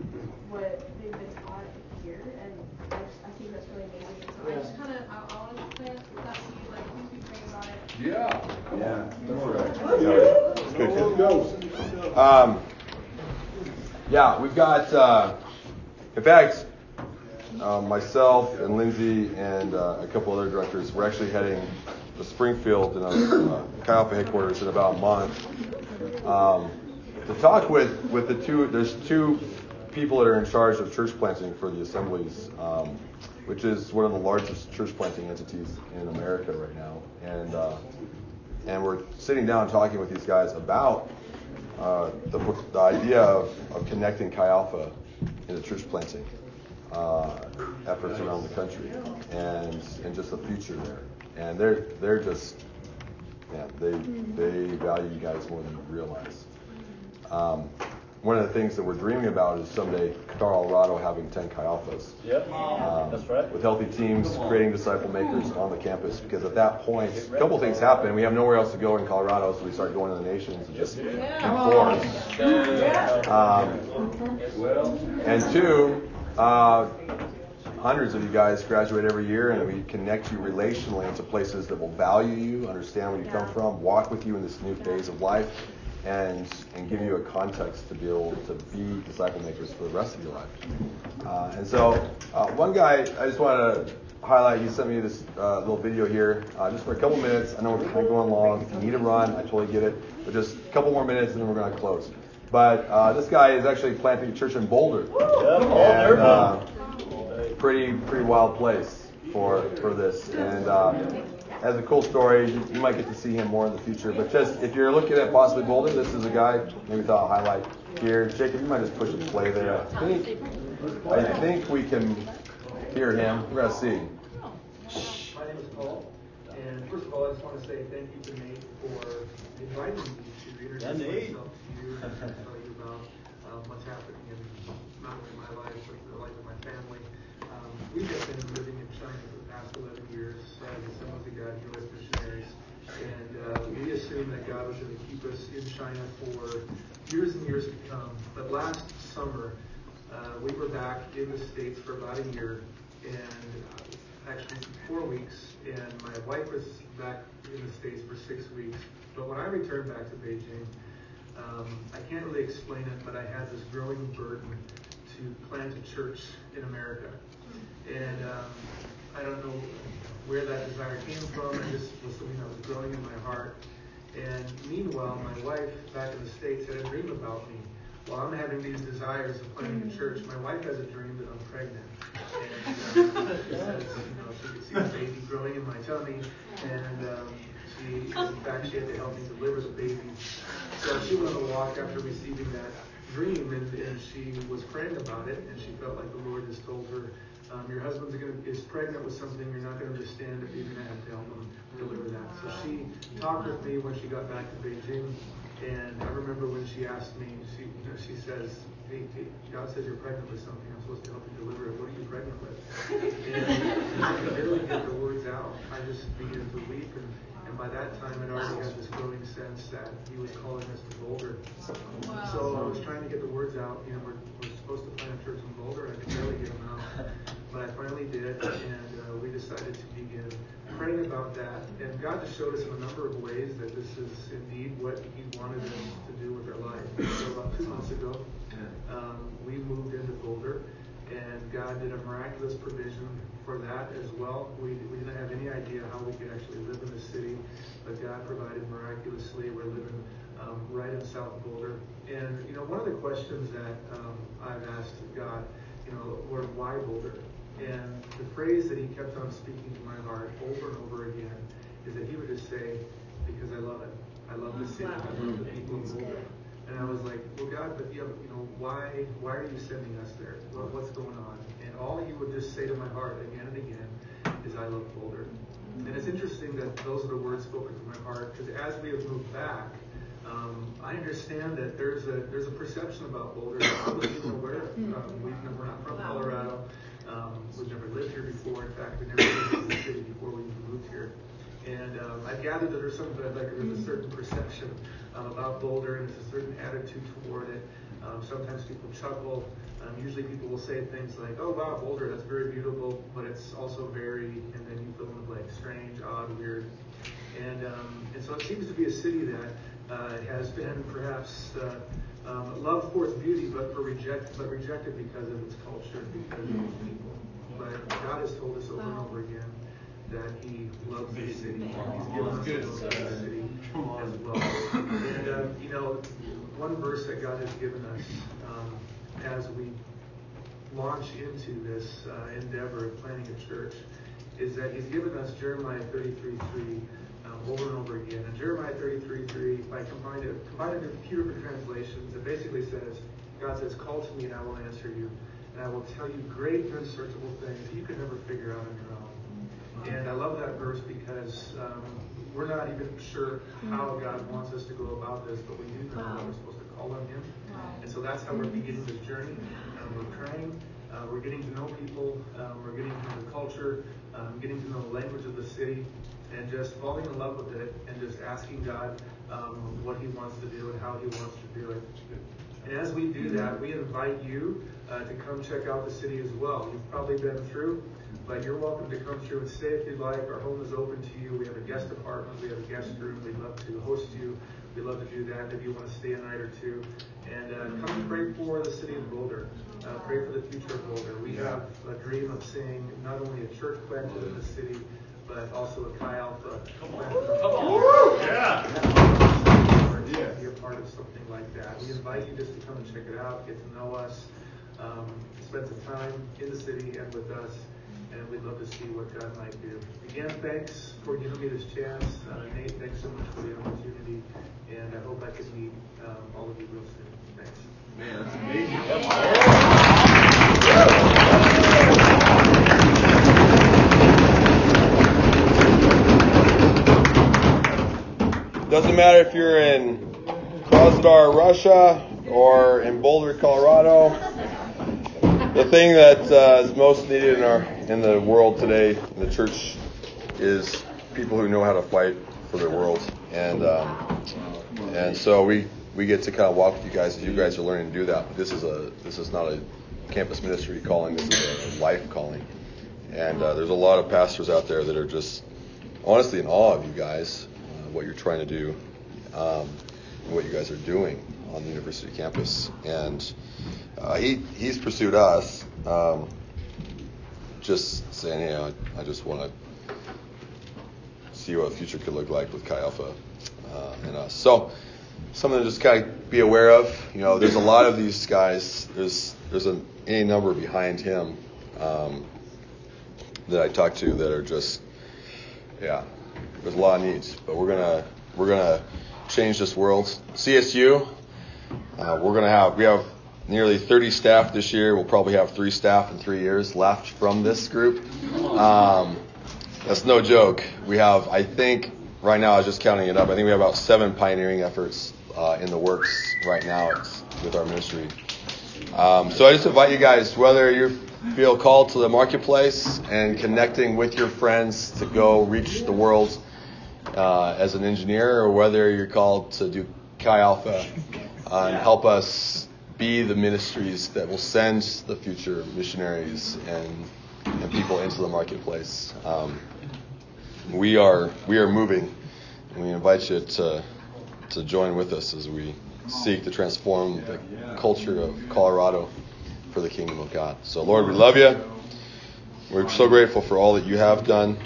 what they've been taught here, and I, just, I think that's really amazing. So I just kind of I, I want to plant that seed, like please be praying about it.
Yeah. Yeah, that's right. Yeah. Good, good. Um, yeah, we've got, uh, in fact, uh, myself and Lindsay and uh, a couple other directors, we're actually heading to Springfield in a uh, Chi Alpha headquarters in about a month um, to talk with, with the two, there's two people that are in charge of church planting for the assemblies, um, which is one of the largest church planting entities in America right now. And, uh, and we're sitting down talking with these guys about uh, the, the idea of, of connecting Chi Alpha into church planting uh, efforts around the country and and just the future there. And they're they're just yeah they they value you guys more than you realize. Um, one of the things that we're dreaming about is someday Colorado having 10 Chi Alphas.
Yep.
Um,
That's right.
With healthy teams, creating disciple makers on the campus. Because at that point, a couple things happen. We have nowhere else to go in Colorado, so we start going to the nations and just enforce. Um, and two, uh, hundreds of you guys graduate every year, and we connect you relationally into places that will value you, understand where you come from, walk with you in this new phase of life, and and give you a context to be able to be disciple makers for the rest of your life. Uh, and so, uh, one guy I just want to highlight. He sent me this uh, little video here, uh, just for a couple minutes. I know we're kind of going long. If you need to run, I totally get it, but just a couple more minutes, and then we're going to close. But uh, this guy is actually planting a church in Boulder. And, uh, pretty pretty wild place for for this, and uh, has a cool story. You, you might get to see him more in the future. But just if you're looking at possibly Boulder, this is a guy maybe thought I'll highlight here. Jacob, you might just push and play there. I think I think we can hear him. We're gonna see.
My name is Paul, and first of all, I just want to say thank you to Nate for inviting me to introduce myself to you and tell you about uh, what's happening in not only my life but the life of my family. Um, we have just been living in China for the past 11 years as Assemblies of God U.S. missionaries, and uh, we assumed that God was going to keep us in China for years and years to come. But last summer, uh, we were back in the States for about a year, and uh, actually four weeks, and my wife was back in the States for six weeks. But when I returned back to Beijing, um, I can't really explain it, but I had this growing burden to plant a church in America. And um, I don't know where that desire came from. It just was something that was growing in my heart. And meanwhile, my wife back in the States had a dream about me. While I'm having these desires of planting a church, my wife has a dream that I'm pregnant. And uh, she says, you know, she see the baby growing in my tummy. And um, she, in fact, she had to help me deliver the baby. So she went on a walk after receiving that dream, and, and she was praying about it, and she felt like the Lord has told her, um, your husband's gonna, is pregnant with something you're not going to understand if you're going to have to help him deliver that. So she talked with me when she got back to Beijing, and I remember when she asked me, she, you know, she says, hey, hey, God says you're pregnant with something. I'm supposed to help you deliver it. What are you pregnant with? And I could barely get the words out. I just began to weep, and, and by that time, I'd already had this growing sense that He was calling us to Boulder. So I was trying to get the words out. You know, we're, we're supposed to plant a church in Boulder. I could barely get them out. But I finally did, and uh, we decided to begin praying about that. And God just showed us in a number of ways that this is indeed what He wanted us to do with our life. So about two months ago, um, we moved into Boulder, and God did a miraculous provision for that as well. We, we didn't have any idea how we could actually live in the city, but God provided miraculously. We're living um, right in South Boulder. And, you know, one of the questions that um, I've asked God, you know, Lord, why Boulder? And the phrase that he kept on speaking to my heart over and over again is that he would just say, because I love it. I love the city. I love the people of Boulder. And I was like, well, God, but you know, you know, why, why are you sending us there? Well, what's going on? And all He would just say to my heart again and again is, I love Boulder. And it's interesting that those are the words spoken to my heart because as we have moved back, um, I understand that there's a there's a perception about Boulder that I wasn't even aware of. Um, we've never, we're not from Colorado. Um, we've never lived here before. In fact, we never lived in the city before we moved here. And um, I gathered that there's some like there's a certain perception um, about Boulder and there's a certain attitude toward it. Um, sometimes people chuckle. Um, usually people will say things like, "Oh wow, Boulder, that's very beautiful," but it's also very, and then you fill in the blank, strange, odd, weird. And um, and so it seems to be a city that uh, has been perhaps uh, um, loved for its beauty, but for reject, but rejected because of its culture, and because of its people. But God has told us over and over again that He loves the city. He's given us the love of the city as well. And um, you know, one verse that God has given us um, as we launch into this uh, endeavor of planning a church is that He's given us Jeremiah 33:3 um, over and over again. And Jeremiah 33:3, by combining combining a few different translations, it basically says, God says, "Call to me, and I will answer you, and I will tell you great and unsearchable things you could never figure out on your own." And I love that verse because um, we're not even sure how God wants us to go about this, but we do know that we're supposed to call on Him. And so that's how we're beginning this journey. Um, we're praying. Uh, we're getting to know people. Um, we're getting to know the culture. Um, getting to know the language of the city. And just falling in love with it and just asking God um, what He wants to do and how He wants to do it. And as we do that, we invite you uh, to come check out the city as well. You've probably been through, but you're welcome to come through and stay if you'd like. Our home is open to you. We have a guest apartment. We have a guest room. We'd love to host you. We'd love to do that if you want to stay a night or two. And uh, come pray for the city of Boulder. Uh, pray for the future of Boulder. We have a dream of seeing not only a church planted in the city, but also a Chi Alpha planted. Come on. Yeah yeah. be a part of something like that. We invite you just to come and check it out, get to know us, um, spend some time in the city and with us, and we'd love to see what God might do. Again, thanks for giving me this chance. Uh, Nate, thanks so much for the opportunity, and I hope I can meet um, all of you real soon. Thanks.
Man, that's amazing. Doesn't matter if you're in Krasnodar, Russia, or in Boulder, Colorado. The thing that uh, is most needed in our in the world today, in the church, is people who know how to fight for their world, and um, and so we we get to kind of walk with you guys as you guys are learning to do that. But this is a this is not a campus ministry calling. This is a life calling, and uh, there's a lot of pastors out there that are just honestly in awe of you guys, what you're trying to do. Um, what you guys are doing on the university campus. And uh, he he's pursued us, um, just saying, hey, I, I just want to see what the future could look like with Chi Alpha uh, and us. So something to just kind of be aware of. You know, there's a lot of these guys. There's there's a any number behind him um, that I talk to that are just yeah. There's a lot of needs, but we're gonna we're gonna change this world. CSU, uh, we're to have, we have nearly 30 staff this year. We'll probably have three staff in three years left from this group. Um, that's no joke. We have, I think, right now, I was just counting it up. I think we have about seven pioneering efforts uh, in the works right now with our ministry. Um, so I just invite you guys, whether you feel called to the marketplace and connecting with your friends to go reach the world uh, as an engineer or whether you're called to do Chi Alpha uh, and help us be the ministries that will send the future missionaries and and people into the marketplace. Um, we are we are moving, and we invite you to to join with us as we seek to transform the culture of Colorado for the kingdom of God. So, Lord, we love you. We're so grateful for all that you have done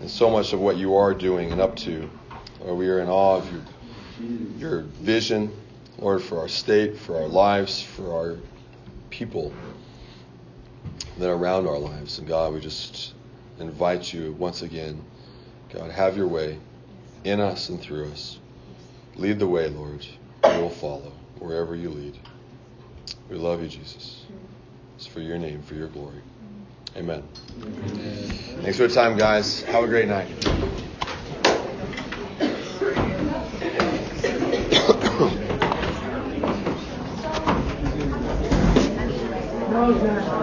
and so much of what you are doing and up to. Lord, we are in awe of your, your vision, Lord, for our state, for our lives, for our people that are around our lives. And God, we just invite you once again, God, have your way in us and through us. Lead the way, Lord. We will follow wherever you lead. We love you, Jesus. It's for your name, for your glory. Amen. Amen. Thanks for the time, guys. Have a great night.
No,